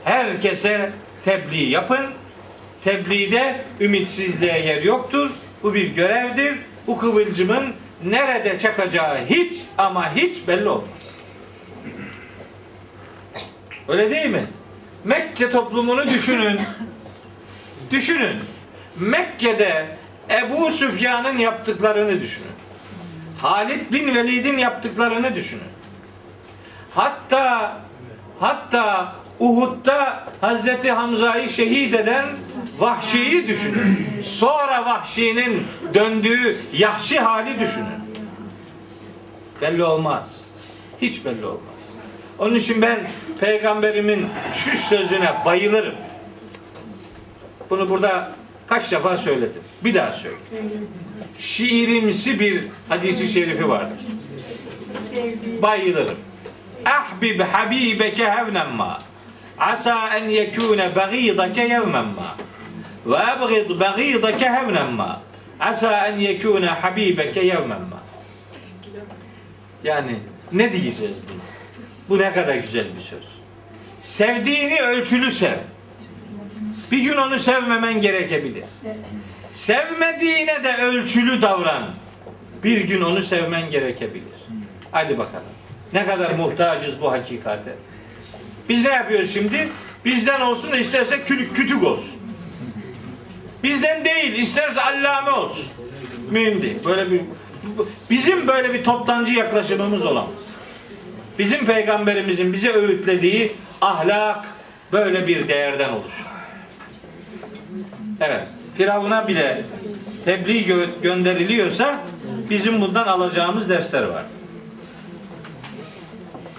Herkese tebliğ yapın. Tebliğde ümitsizliğe yer yoktur. Bu bir görevdir. Bu kıvılcımın nerede çakacağı hiç ama hiç belli olmaz. Öyle değil mi? Mekke toplumunu düşünün. Düşünün. Mekke'de Ebu Süfyan'ın yaptıklarını düşünün. Halid bin Velid'in yaptıklarını düşünün. Hatta hatta Uhud'da Hazreti Hamza'yı şehit eden Vahşi'yi düşünün. Sonra Vahşi'nin döndüğü Yahşi hali düşünün. Belli olmaz. Hiç belli olmaz. Onun için ben peygamberimin şu sözüne bayılırım. Bunu burada kaç defa söyledim. Bir daha söyleyeyim. Şiirimsi bir hadisi şerifi vardır. Bayılırım. Ahbib habibeke hevnen ma. Asa en yekune bagidake yevmen ma. Ve ebgid bagidake hevnen. Asa en yekune habibeke yevmen. Yani ne diyeceğiz buna? Bu ne kadar güzel bir söz. Sevdiğini ölçülü sev. Bir gün onu sevmemen gerekebilir. Sevmediğine de ölçülü davran. Bir gün onu sevmen gerekebilir. Hadi bakalım. Ne kadar muhtacız bu hakikate. Biz ne yapıyoruz şimdi? Bizden olsun da isterse külük kütük olsun. Bizden değil, isterse allame olsun. Mühim değil. Böyle bir bizim böyle bir toptancı yaklaşımımız olamaz. Bizim peygamberimizin bize öğütlediği ahlak böyle bir değerden oluşur. Evet. Firavun'a bile tebliğ gö- gönderiliyorsa bizim bundan alacağımız dersler var.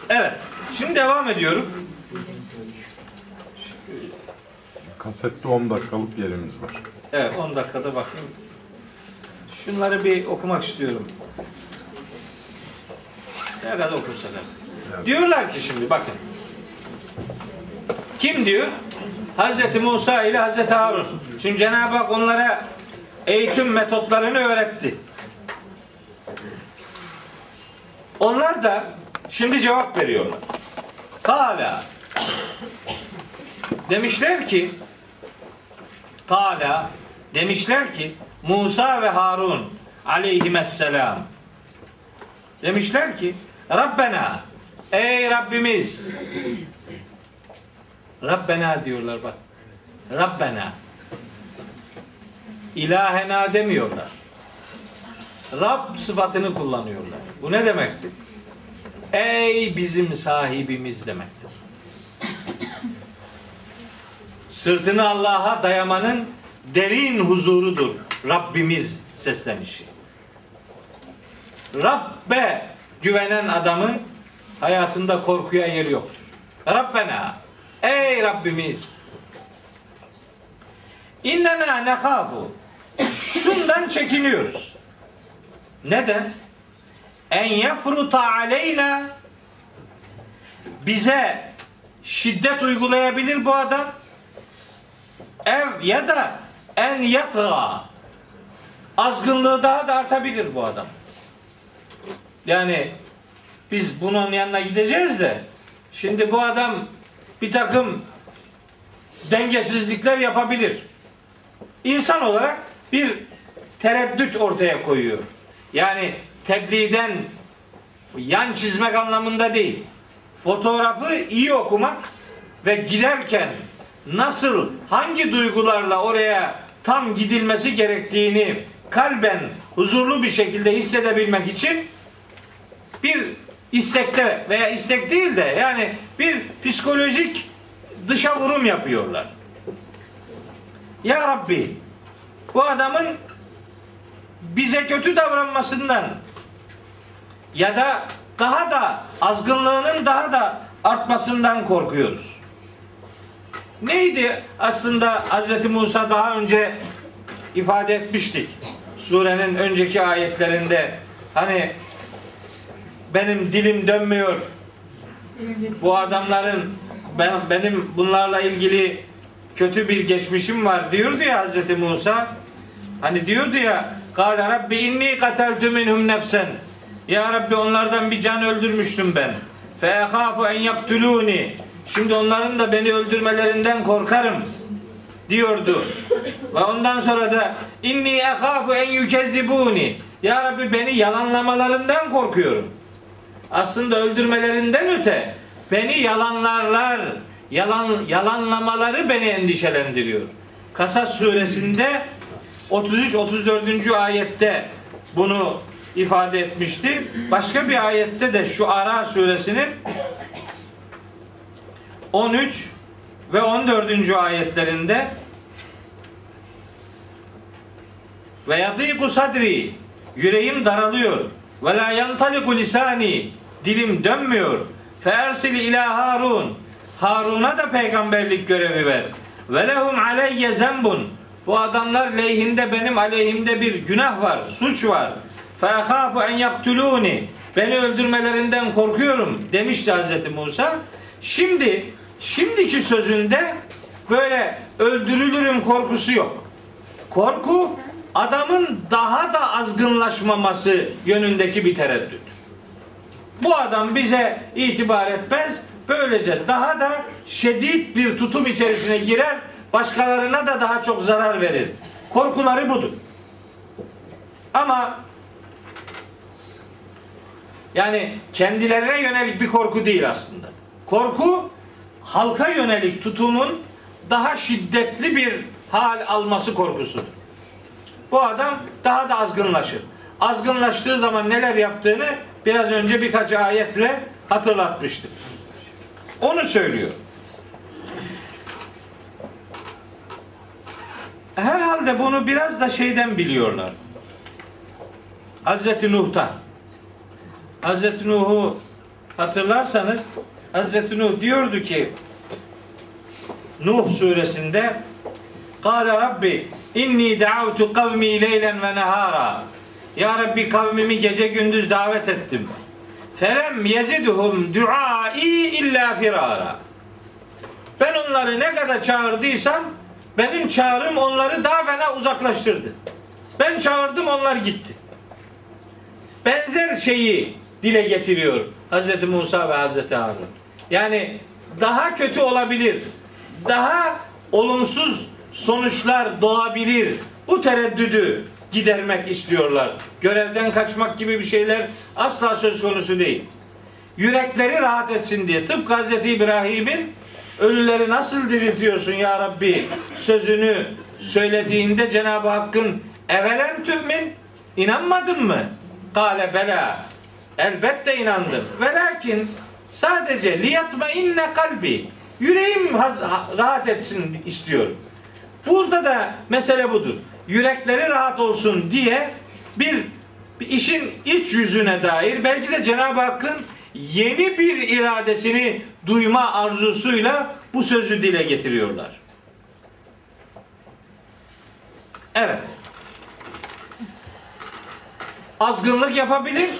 Evet. Şimdi devam ediyorum. Kasette 10 dakikalık yerimiz var. Evet 10 dakikada bakayım. Şunları bir okumak istiyorum. Ne kadar okursak az. Diyorlar ki şimdi bakın. Kim diyor? Hazreti Musa ile Hazreti Harun. Şimdi Cenab-ı Hak onlara eğitim metotlarını öğretti. Onlar da şimdi cevap veriyorlar. Kala demişler ki Kala demişler ki Musa ve Harun aleyhisselam demişler ki Rabbena ey Rabbimiz Rabbena diyorlar bak Rabbena İlahena demiyorlar. Rab sıfatını kullanıyorlar. Bu ne demektir? Ey bizim sahibimiz demektir. Sırtını Allah'a dayamanın derin huzurudur Rabbimiz seslenişi. Rabbe güvenen adamın hayatında korkuya yer yoktur. Rabbena ey Rabbimiz innena nekhafu şundan çekiniyoruz. Neden? En yefruta aleyna bize şiddet uygulayabilir bu adam. Ev ya da en yatğa azgınlığı daha da artabilir bu adam. Yani biz bunun yanına gideceğiz de şimdi bu adam bir takım dengesizlikler yapabilir. İnsan olarak bir tereddüt ortaya koyuyor. Yani tebliğden yan çizmek anlamında değil. Fotoğrafı iyi okumak ve giderken nasıl hangi duygularla oraya tam gidilmesi gerektiğini kalben huzurlu bir şekilde hissedebilmek için bir istekte veya istek değil de yani bir psikolojik dışa vurum yapıyorlar. Ya Rabbi bu adamın bize kötü davranmasından ya da daha da azgınlığının daha da artmasından korkuyoruz. Neydi aslında Hz. Musa daha önce ifade etmiştik. Surenin önceki ayetlerinde hani benim dilim dönmüyor. Bu adamların ben benim bunlarla ilgili kötü bir geçmişim var diyordu ya Hz. Musa. Hani diyordu ya Kâle Rabbi inni kateltü minhum nefsen Ya Rabbi onlardan bir can öldürmüştüm ben. Fe ehâfu en yaktulûni Şimdi onların da beni öldürmelerinden korkarım diyordu. Ve ondan sonra da inni ehâfu en yükezzibûni Ya Rabbi beni yalanlamalarından korkuyorum. Aslında öldürmelerinden öte beni yalanlarlar, yalan yalanlamaları beni endişelendiriyor. Kasas suresinde 33-34. ayette bunu ifade etmişti. Başka bir ayette de şu Ara suresinin 13 ve 14. ayetlerinde ve yadîku sadri yüreğim daralıyor ve la yantaliku lisani dilim dönmüyor fe ersil ila Harun Harun'a da peygamberlik görevi ver ve lehum aleyye zembun bu adamlar lehinde benim aleyhimde bir günah var, suç var. Fe ahafu en yaktuluni beni öldürmelerinden korkuyorum demişti Hz. Musa. Şimdi şimdiki sözünde böyle öldürülürüm korkusu yok. Korku adamın daha da azgınlaşmaması yönündeki bir tereddüt. Bu adam bize itibar etmez. Böylece daha da şiddet bir tutum içerisine girer. Başkalarına da daha çok zarar verir. Korkuları budur. Ama yani kendilerine yönelik bir korku değil aslında. Korku halka yönelik tutumun daha şiddetli bir hal alması korkusudur. Bu adam daha da azgınlaşır. Azgınlaştığı zaman neler yaptığını biraz önce birkaç ayetle hatırlatmıştık. Onu söylüyor. Herhalde bunu biraz da şeyden biliyorlar. Hazreti Nuh'tan. Hazreti Nuh'u hatırlarsanız Hazreti Nuh diyordu ki Nuh suresinde Kâle Rabbi inni da'avtu kavmi leylen ve nehara Ya Rabbi kavmimi gece gündüz davet ettim. Felem yeziduhum duai illa firara. Ben onları ne kadar çağırdıysam benim çağrım onları daha fena uzaklaştırdı. Ben çağırdım onlar gitti. Benzer şeyi dile getiriyor Hz. Musa ve Hz. Harun. Yani daha kötü olabilir. Daha olumsuz sonuçlar doğabilir. Bu tereddüdü gidermek istiyorlar. Görevden kaçmak gibi bir şeyler asla söz konusu değil. Yürekleri rahat etsin diye. Tıpkı Hz. İbrahim'in ölüleri nasıl diriltiyorsun ya Rabbi sözünü söylediğinde Cenab-ı Hakk'ın evelen tümin inanmadın mı? Kale bela elbette inandım. Ve lakin sadece liyatma inne kalbi yüreğim rahat etsin istiyorum. Burada da mesele budur. Yürekleri rahat olsun diye bir, bir işin iç yüzüne dair belki de Cenab-ı Hakk'ın yeni bir iradesini duyma arzusuyla bu sözü dile getiriyorlar. Evet. Azgınlık yapabilir,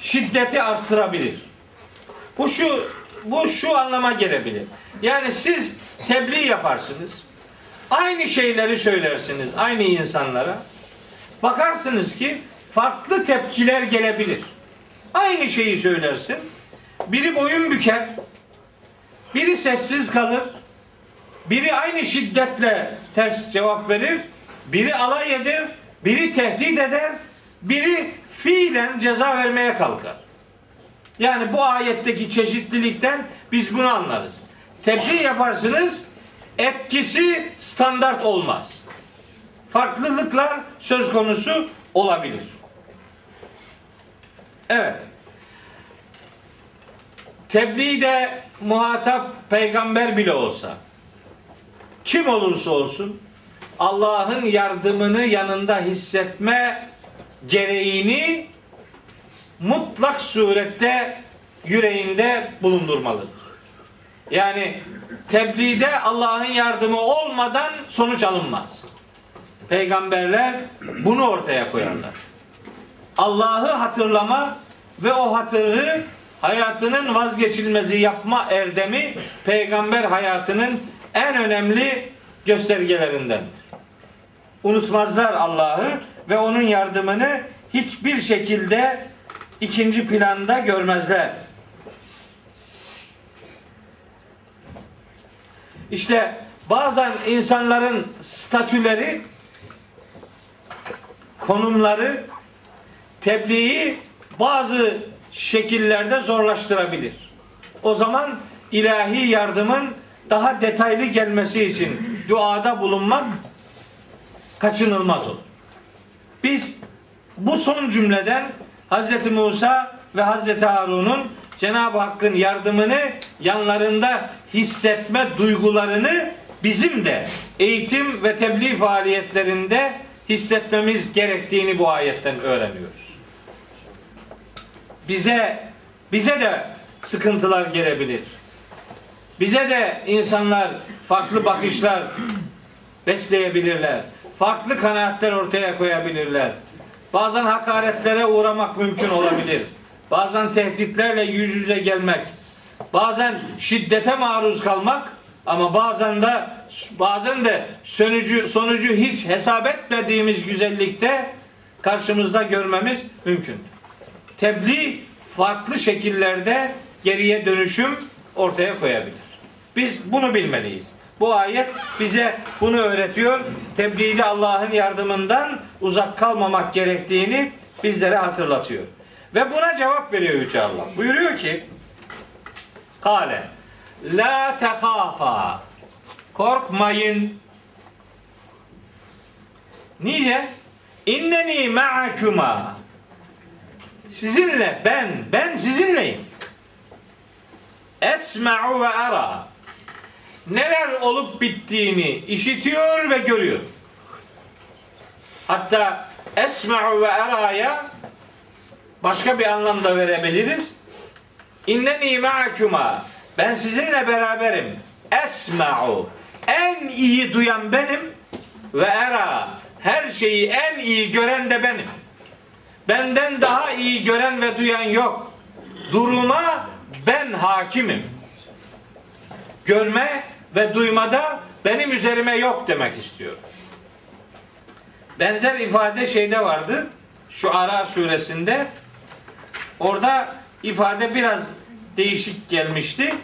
şiddeti arttırabilir. Bu şu bu şu anlama gelebilir. Yani siz tebliğ yaparsınız. Aynı şeyleri söylersiniz aynı insanlara. Bakarsınız ki farklı tepkiler gelebilir. Aynı şeyi söylersin. Biri boyun büker. Biri sessiz kalır. Biri aynı şiddetle ters cevap verir. Biri alay eder. Biri tehdit eder. Biri fiilen ceza vermeye kalkar. Yani bu ayetteki çeşitlilikten biz bunu anlarız. Tebliğ yaparsınız, etkisi standart olmaz. Farklılıklar söz konusu olabilir. Evet. tebliğde muhatap peygamber bile olsa kim olursa olsun Allah'ın yardımını yanında hissetme gereğini mutlak surette yüreğinde bulundurmalıdır. Yani tebliğde Allah'ın yardımı olmadan sonuç alınmaz. Peygamberler bunu ortaya koyarlar. Allah'ı hatırlama ve o hatırı hayatının vazgeçilmezi yapma erdemi peygamber hayatının en önemli göstergelerindendir. Unutmazlar Allah'ı ve onun yardımını hiçbir şekilde ikinci planda görmezler. İşte bazen insanların statüleri, konumları tebliği bazı şekillerde zorlaştırabilir. O zaman ilahi yardımın daha detaylı gelmesi için duada bulunmak kaçınılmaz olur. Biz bu son cümleden Hz. Musa ve Hz. Harun'un Cenab-ı Hakk'ın yardımını yanlarında hissetme duygularını bizim de eğitim ve tebliğ faaliyetlerinde hissetmemiz gerektiğini bu ayetten öğreniyoruz. Bize bize de sıkıntılar gelebilir. Bize de insanlar farklı bakışlar besleyebilirler. Farklı kanaatler ortaya koyabilirler. Bazen hakaretlere uğramak mümkün olabilir. Bazen tehditlerle yüz yüze gelmek. Bazen şiddete maruz kalmak ama bazen de bazen de sonucu sonucu hiç hesap etmediğimiz güzellikte karşımızda görmemiz mümkün. Tebliğ farklı şekillerde geriye dönüşüm ortaya koyabilir. Biz bunu bilmeliyiz. Bu ayet bize bunu öğretiyor. Tebliğde Allah'ın yardımından uzak kalmamak gerektiğini bizlere hatırlatıyor. Ve buna cevap veriyor Yüce Allah. Buyuruyor ki Kale La tehafa Korkmayın Niye? İnneni ma'akuma Sizinle ben, ben sizinleyim. Esma'u ve ara neler olup bittiğini işitiyor ve görüyor. Hatta esma'u ve eraya başka bir anlamda verebiliriz. İnneni ma'akuma ben sizinle beraberim. Esma'u en iyi duyan benim ve era her şeyi en iyi gören de benim. Benden daha iyi gören ve duyan yok. Duruma ben hakimim. Görme ve duymada benim üzerime yok demek istiyor. Benzer ifade şeyde vardı. Şu Ara suresinde. Orada ifade biraz değişik gelmişti.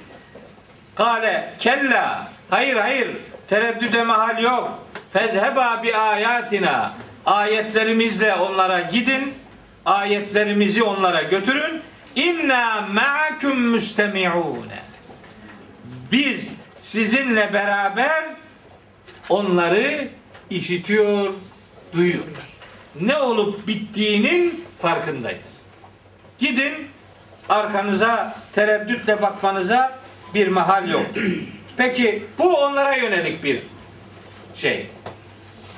Kale kella hayır hayır tereddüde mahal yok. Fezheba bi ayatina ayetlerimizle onlara gidin. Ayetlerimizi onlara götürün. İnna ma'akum müstemi'un. Biz sizinle beraber onları işitiyor, duyuyoruz. Ne olup bittiğinin farkındayız. Gidin arkanıza tereddütle bakmanıza bir mahal yok. (clears throat) Peki bu onlara yönelik bir şey.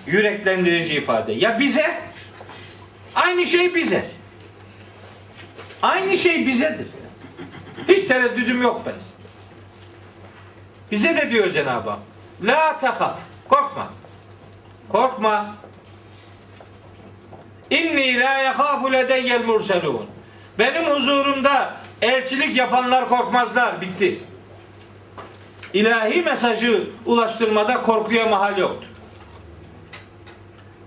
Yüreklendirici ifade. Ya bize? Aynı şey bize. Aynı şey bizedir. Hiç tereddüdüm yok benim. Bize de diyor Cenab-ı Hak. La tehaf. Korkma. Korkma. İnni la yehafu ledeyyel murselun. Benim huzurumda elçilik yapanlar korkmazlar. Bitti. İlahi mesajı ulaştırmada korkuya mahal yoktur.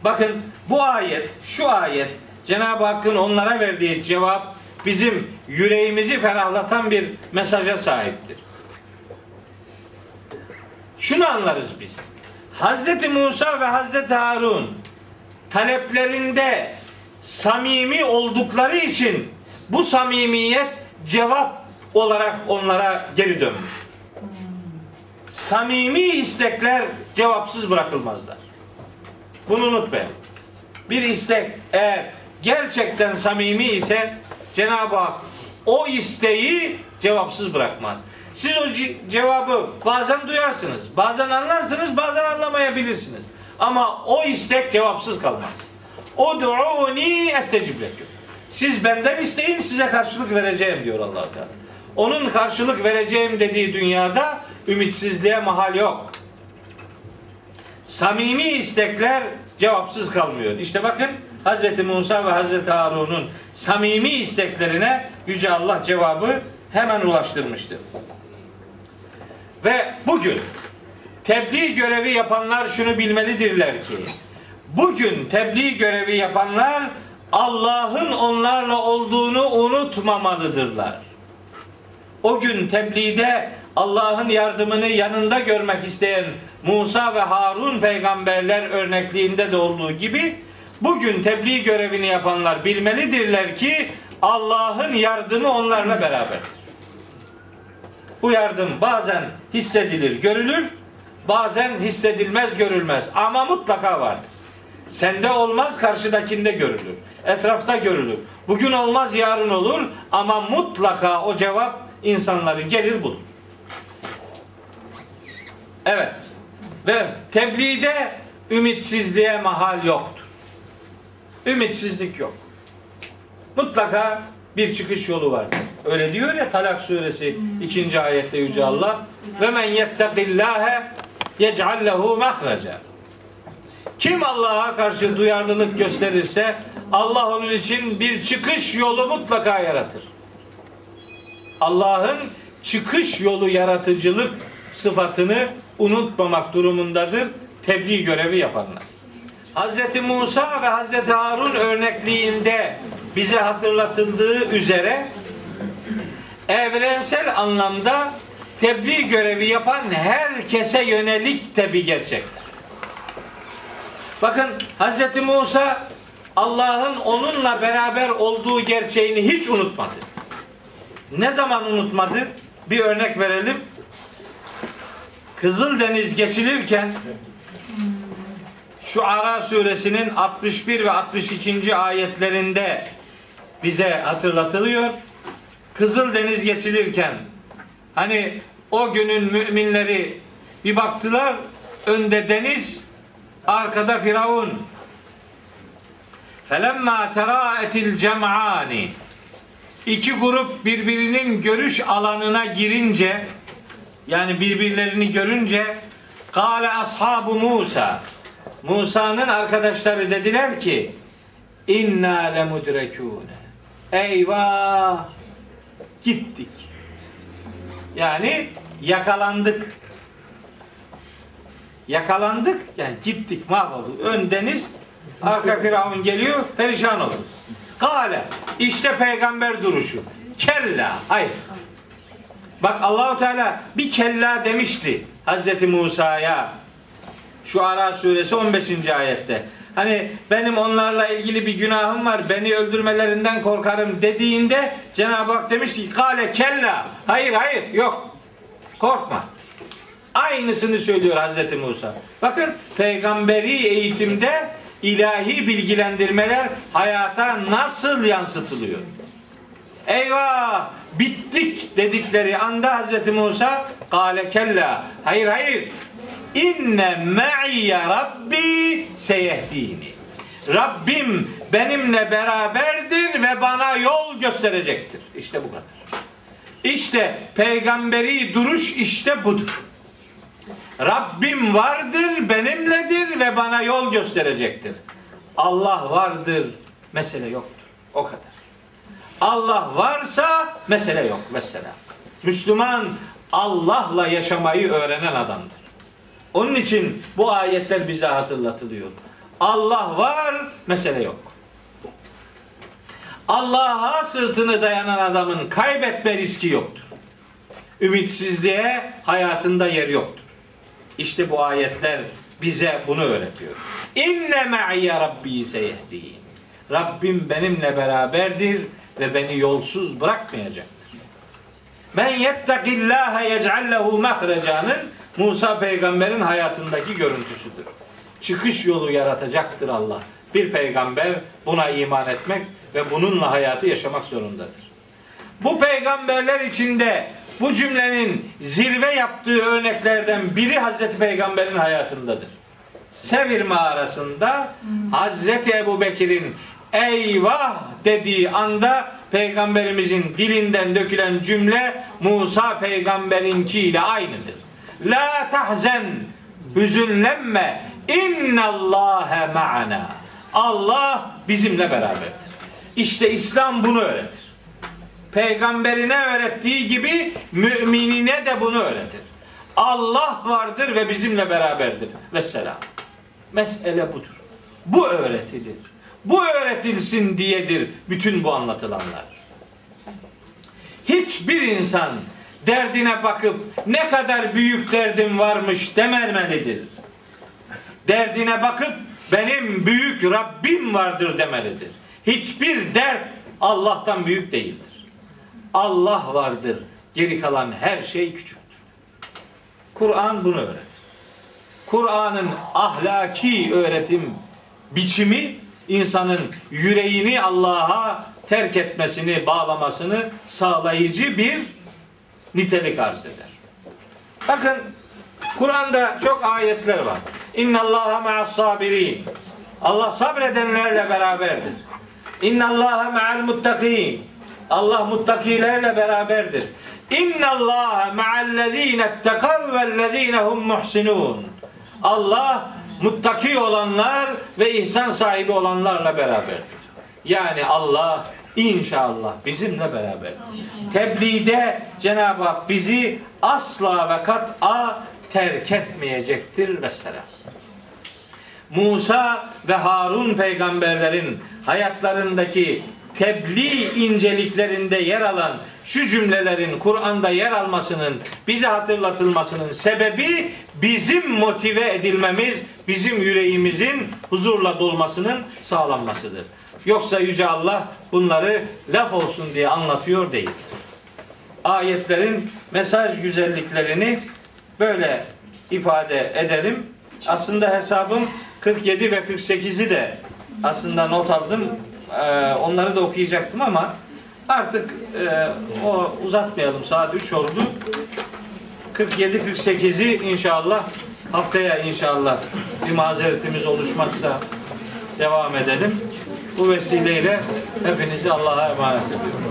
Bakın bu ayet, şu ayet Cenab-ı Hakk'ın onlara verdiği cevap bizim yüreğimizi ferahlatan bir mesaja sahiptir. Şunu anlarız biz. Hazreti Musa ve Hazreti Harun taleplerinde samimi oldukları için bu samimiyet cevap olarak onlara geri dönmüş. Samimi istekler cevapsız bırakılmazlar. Bunu unutmayın. Bir istek eğer gerçekten samimi ise Cenab-ı Hak o isteği cevapsız bırakmaz. Siz o ce- cevabı bazen duyarsınız, bazen anlarsınız, bazen anlamayabilirsiniz. Ama o istek cevapsız kalmaz. Ud'uni estecib leküm. Siz benden isteyin size karşılık vereceğim diyor allah Teala. Onun karşılık vereceğim dediği dünyada ümitsizliğe mahal yok. Samimi istekler cevapsız kalmıyor. İşte bakın Hz. Musa ve Hz. Harun'un samimi isteklerine Yüce Allah cevabı hemen ulaştırmıştır. Ve bugün tebliğ görevi yapanlar şunu bilmelidirler ki bugün tebliğ görevi yapanlar Allah'ın onlarla olduğunu unutmamalıdırlar. O gün tebliğde Allah'ın yardımını yanında görmek isteyen Musa ve Harun peygamberler örnekliğinde de olduğu gibi bugün tebliğ görevini yapanlar bilmelidirler ki Allah'ın yardımı onlarla beraberdir. Bu yardım bazen hissedilir, görülür, bazen hissedilmez, görülmez ama mutlaka vardır. Sende olmaz, karşıdakinde görülür. Etrafta görülür. Bugün olmaz, yarın olur ama mutlaka o cevap insanları gelir bulur. Evet. Ve tebliğde ümitsizliğe mahal yoktur. Ümitsizlik yok. Mutlaka bir çıkış yolu var. Öyle diyor ya Talak suresi 2. ayette Yüce Allah ve men yettekillâhe yec'al lehu. Kim Allah'a karşı duyarlılık gösterirse Allah onun için bir çıkış yolu mutlaka yaratır. Allah'ın çıkış yolu yaratıcılık sıfatını unutmamak durumundadır tebliğ görevi yapanlar. Hz. Musa ve Hz. Harun örnekliğinde bize hatırlatıldığı üzere evrensel anlamda tebliğ görevi yapan herkese yönelik de bir gerçektir. Bakın Hz. Musa Allah'ın onunla beraber olduğu gerçeğini hiç unutmadı. Ne zaman unutmadı? Bir örnek verelim. Kızıldeniz geçilirken şu Ara suresinin 61 ve 62. ayetlerinde bize hatırlatılıyor. Kızıldeniz geçilirken hani o günün müminleri bir baktılar önde deniz arkada Firavun. Felemma teraetil cem'ani. İki grup birbirinin görüş alanına girince yani birbirlerini görünce Kale ashabu Musa. Musa'nın arkadaşları dediler ki inna lemudrekune eyvah! Gittik. Yani yakalandık yakalandık yani gittik mahvolduk ön deniz arka firavun geliyor perişan olur Kale işte peygamber duruşu kella hayır Bak Allahu Teala bir kella demişti Hazreti Musa'ya. Şu Ara suresi 15. ayette. Hani benim onlarla ilgili bir günahım var. Beni öldürmelerinden korkarım dediğinde Cenab-ı Hak demiş ki kale kella. Hayır hayır yok. Korkma. Aynısını söylüyor Hazreti Musa. Bakın peygamberi eğitimde ilahi bilgilendirmeler hayata nasıl yansıtılıyor? Eyvah bittik dedikleri anda Hazreti Musa kale kella hayır hayır inne me'iyye rabbi seyehdini Rabbim benimle beraberdir ve bana yol gösterecektir. İşte bu kadar. İşte peygamberi duruş işte budur. Rabbim vardır, benimledir ve bana yol gösterecektir. Allah vardır, mesele yoktur. O kadar. Allah varsa mesele yok mesela. Müslüman Allah'la yaşamayı öğrenen adamdır. Onun için bu ayetler bize hatırlatılıyor. Allah var, mesele yok. Allah'a sırtını dayanan adamın kaybetme riski yoktur. Ümitsizliğe hayatında yer yoktur. İşte bu ayetler bize bunu öğretiyor. İnne me'iyye rabbi seyehdin. Rabbim benimle beraberdir ve beni yolsuz bırakmayacaktır. Men yettekillâhe yec'al lehu mehrecanın Musa peygamberin hayatındaki görüntüsüdür. Çıkış yolu yaratacaktır Allah. Bir peygamber buna iman etmek ve bununla hayatı yaşamak zorundadır. Bu peygamberler içinde bu cümlenin zirve yaptığı örneklerden biri Hazreti Peygamber'in hayatındadır. Sevir mağarasında Hazreti Ebu Bekir'in eyvah dediği anda peygamberimizin dilinden dökülen cümle Musa peygamberinki ile aynıdır. La tahzen hüzünlenme innallâhe ma'ana. Allah bizimle beraberdir. İşte İslam bunu öğretir. Peygamberine öğrettiği gibi müminine de bunu öğretir. Allah vardır ve bizimle beraberdir. Vesselam. Mesele budur. Bu öğretilir. Bu öğretilsin diyedir bütün bu anlatılanlar. Hiçbir insan derdine bakıp ne kadar büyük derdim varmış dememelidir. Derdine bakıp benim büyük Rabbim vardır demelidir. Hiçbir dert Allah'tan büyük değildir. Allah vardır. Geri kalan her şey küçüktür. Kur'an bunu öğretir. Kur'an'ın ahlaki öğretim biçimi insanın yüreğini Allah'a terk etmesini, bağlamasını sağlayıcı bir nitelik arz eder. Bakın Kur'an'da çok ayetler var. İnna Allaha ma'as sabirin. Allah sabredenlerle beraberdir. İnna Allaha ma'al muttakin. Allah muttakilerle beraberdir. İnna Allaha ma'allezine ettekav vellezine hum muhsinun. Allah muttaki olanlar ve ihsan sahibi olanlarla beraberdir. Yani Allah inşallah bizimle beraber. Tebliğde Cenab-ı Hak bizi asla ve kat'a terk etmeyecektir vesselam. Musa ve Harun peygamberlerin hayatlarındaki tebliğ inceliklerinde yer alan şu cümlelerin Kur'an'da yer almasının bize hatırlatılmasının sebebi bizim motive edilmemiz, bizim yüreğimizin huzurla dolmasının sağlanmasıdır. Yoksa Yüce Allah bunları laf olsun diye anlatıyor değil. Ayetlerin mesaj güzelliklerini böyle ifade edelim. Aslında hesabım 47 ve 48'i de aslında not aldım. Ee, onları da okuyacaktım ama artık e, o uzatmayalım. Saat 3 oldu. 47-48'i inşallah haftaya inşallah bir mazeretimiz oluşmazsa devam edelim. Bu vesileyle hepinizi Allah'a emanet ediyorum.